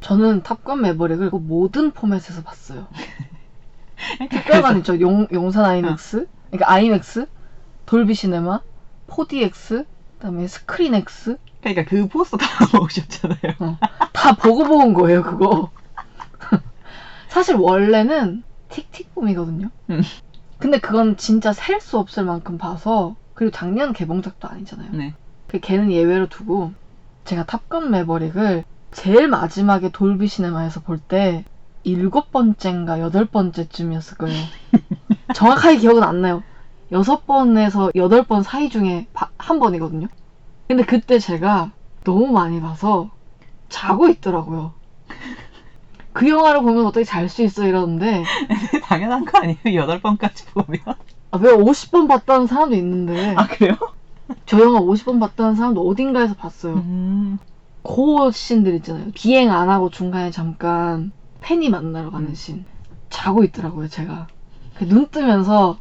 저는 탑건 매버릭을 그 모든 포맷에서 봤어요. 특별관 있죠. 용, 용산 아이맥스, 그러니까 아이맥스, 돌비 시네마, 4DX, 그다음에 스크린 X 그러니까 그 포스터 다 먹으셨잖아요 다 보고 본 거예요, 그거. 사실 원래는 틱틱봄이거든요. 음. 근데 그건 진짜 셀 수 없을 만큼 봐서 그리고 작년 개봉작도 아니잖아요. 네 그 걔는 예외로 두고 제가 탑건 매버릭을 제일 마지막에 돌비 시네마에서 볼 때 일곱 번째인가 여덟 번째쯤이었을 거예요. 정확하게 기억은 안 나요. 여섯 번에서 여덟 번 사이 중에 바- 한 번이거든요. 근데 그때 제가 너무 많이 봐서 자고 있더라고요. 그 영화를 보면 어떻게 잘 수 있어 이러는데 당연한 거 아니에요 여덟 번까지 보면 아, 왜 50번 봤다는 사람도 있는데 아 그래요? 저 영화 50번 봤다는 사람도 어딘가에서 봤어요. 음. 그 씬들 있잖아요. 비행 안 하고 중간에 잠깐 팬이 만나러 가는 음. 씬. 자고 있더라고요, 제가. 그눈 뜨면서,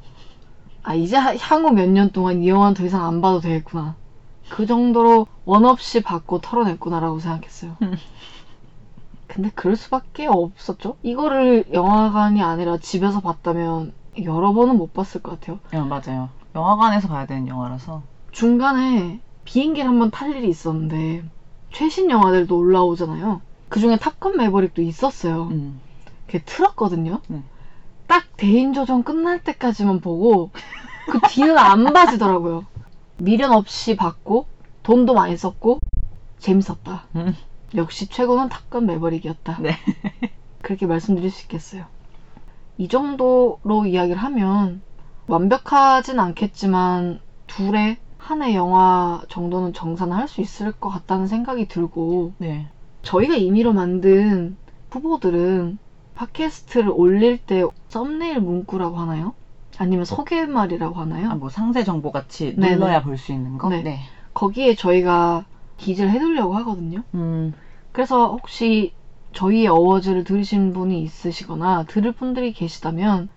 아, 이제 하- 향후 몇 년 동안 이 영화는 더 이상 안 봐도 되겠구나. 그 정도로 원 없이 받고 털어냈구나라고 생각했어요. 음. 근데 그럴 수밖에 없었죠. 이거를 영화관이 아니라 집에서 봤다면 여러 번은 못 봤을 것 같아요. 네, 맞아요 영화관에서 봐야 되는 영화라서 중간에 비행기를 한번 탈 일이 있었는데 최신 영화들도 올라오잖아요. 그 중에 탑건 매버릭도 있었어요. 음. 그게 틀었거든요. 음. 딱 대인 조정 끝날 때까지만 보고 그 뒤는 안 봐지더라고요. 미련 없이 봤고 돈도 많이 썼고 재밌었다. 음. 역시 최고는 탑건 매버릭이었다. 네. 그렇게 말씀드릴 수 있겠어요. 이 정도로 이야기를 하면 완벽하진 않겠지만 둘의 한 해 영화 정도는 정산할 수 있을 것 같다는 생각이 들고 네. 저희가 임의로 만든 후보들은 팟캐스트를 올릴 때 썸네일 문구라고 하나요? 아니면 소개말이라고 하나요? 아, 뭐 상세 정보 같이 네네. 눌러야 볼 수 있는 거? 네. 거기에 저희가 기재를 해두려고 하거든요. 음. 그래서 혹시 저희의 어워즈를 들으신 분이 있으시거나 들을 분들이 계시다면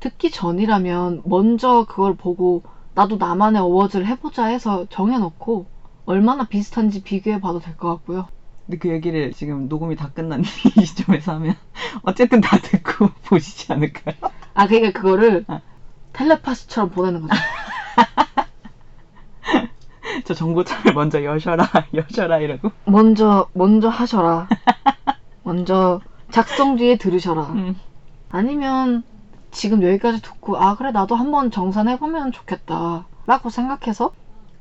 듣기 전이라면 먼저 그걸 보고 나도 나만의 어워즈를 해보자 해서 정해놓고 얼마나 비슷한지 비교해봐도 될 것 같고요. 근데 그 얘기를 지금 녹음이 다 끝난 이 시점에서 하면 어쨌든 다 듣고 보시지 않을까요? 아 그러니까 그거를 어. 텔레파시처럼 보내는 거죠. 저 정보창을 먼저 여셔라, 여셔라 이러고. 먼저 먼저 하셔라. 먼저 작성 뒤에 들으셔라. 음. 아니면 지금 여기까지 듣고 아 그래 나도 한번 정산해 보면 좋겠다 라고 생각해서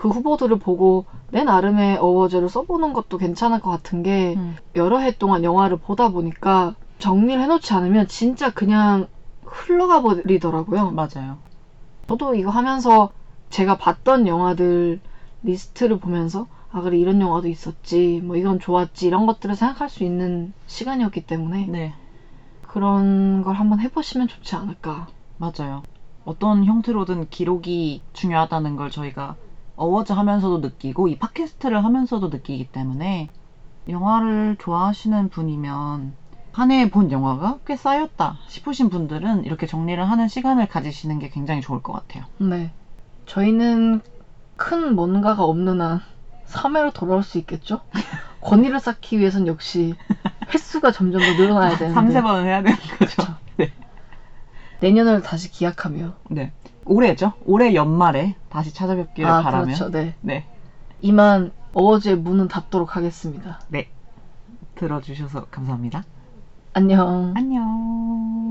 그 후보들을 보고 내 나름의 어워즈를 써보는 것도 괜찮을 것 같은 게 음. 여러 해 동안 영화를 보다 보니까 정리를 해놓지 않으면 진짜 그냥 흘러가 버리더라고요. 맞아요. 저도 이거 하면서 제가 봤던 영화들 리스트를 보면서 아 그래 이런 영화도 있었지 뭐 이건 좋았지 이런 것들을 생각할 수 있는 시간이었기 때문에 네, 그런 걸 한번 해보시면 좋지 않을까 맞아요. 어떤 형태로든 기록이 중요하다는 걸 저희가 어워즈 하면서도 느끼고 이 팟캐스트를 하면서도 느끼기 때문에 영화를 좋아하시는 분이면 한 해에 본 영화가 꽤 쌓였다 싶으신 분들은 이렇게 정리를 하는 시간을 가지시는 게 굉장히 좋을 것 같아요. 네. 저희는 큰 뭔가가 없는 한 3회로 돌아올 수 있겠죠? 권위를 쌓기 위해선 역시 횟수가 점점 더 늘어나야 되는데 3, 4번은 해야 되는 거죠. 그쵸. 네. 내년을 다시 기약하며 네. 올해죠. 올해 연말에 다시 찾아뵙기를 아 바라며. 그렇죠. 네. 네. 이만 어워즈의 문은 닫도록 하겠습니다. 들어주셔서 감사합니다. 안녕. 안녕.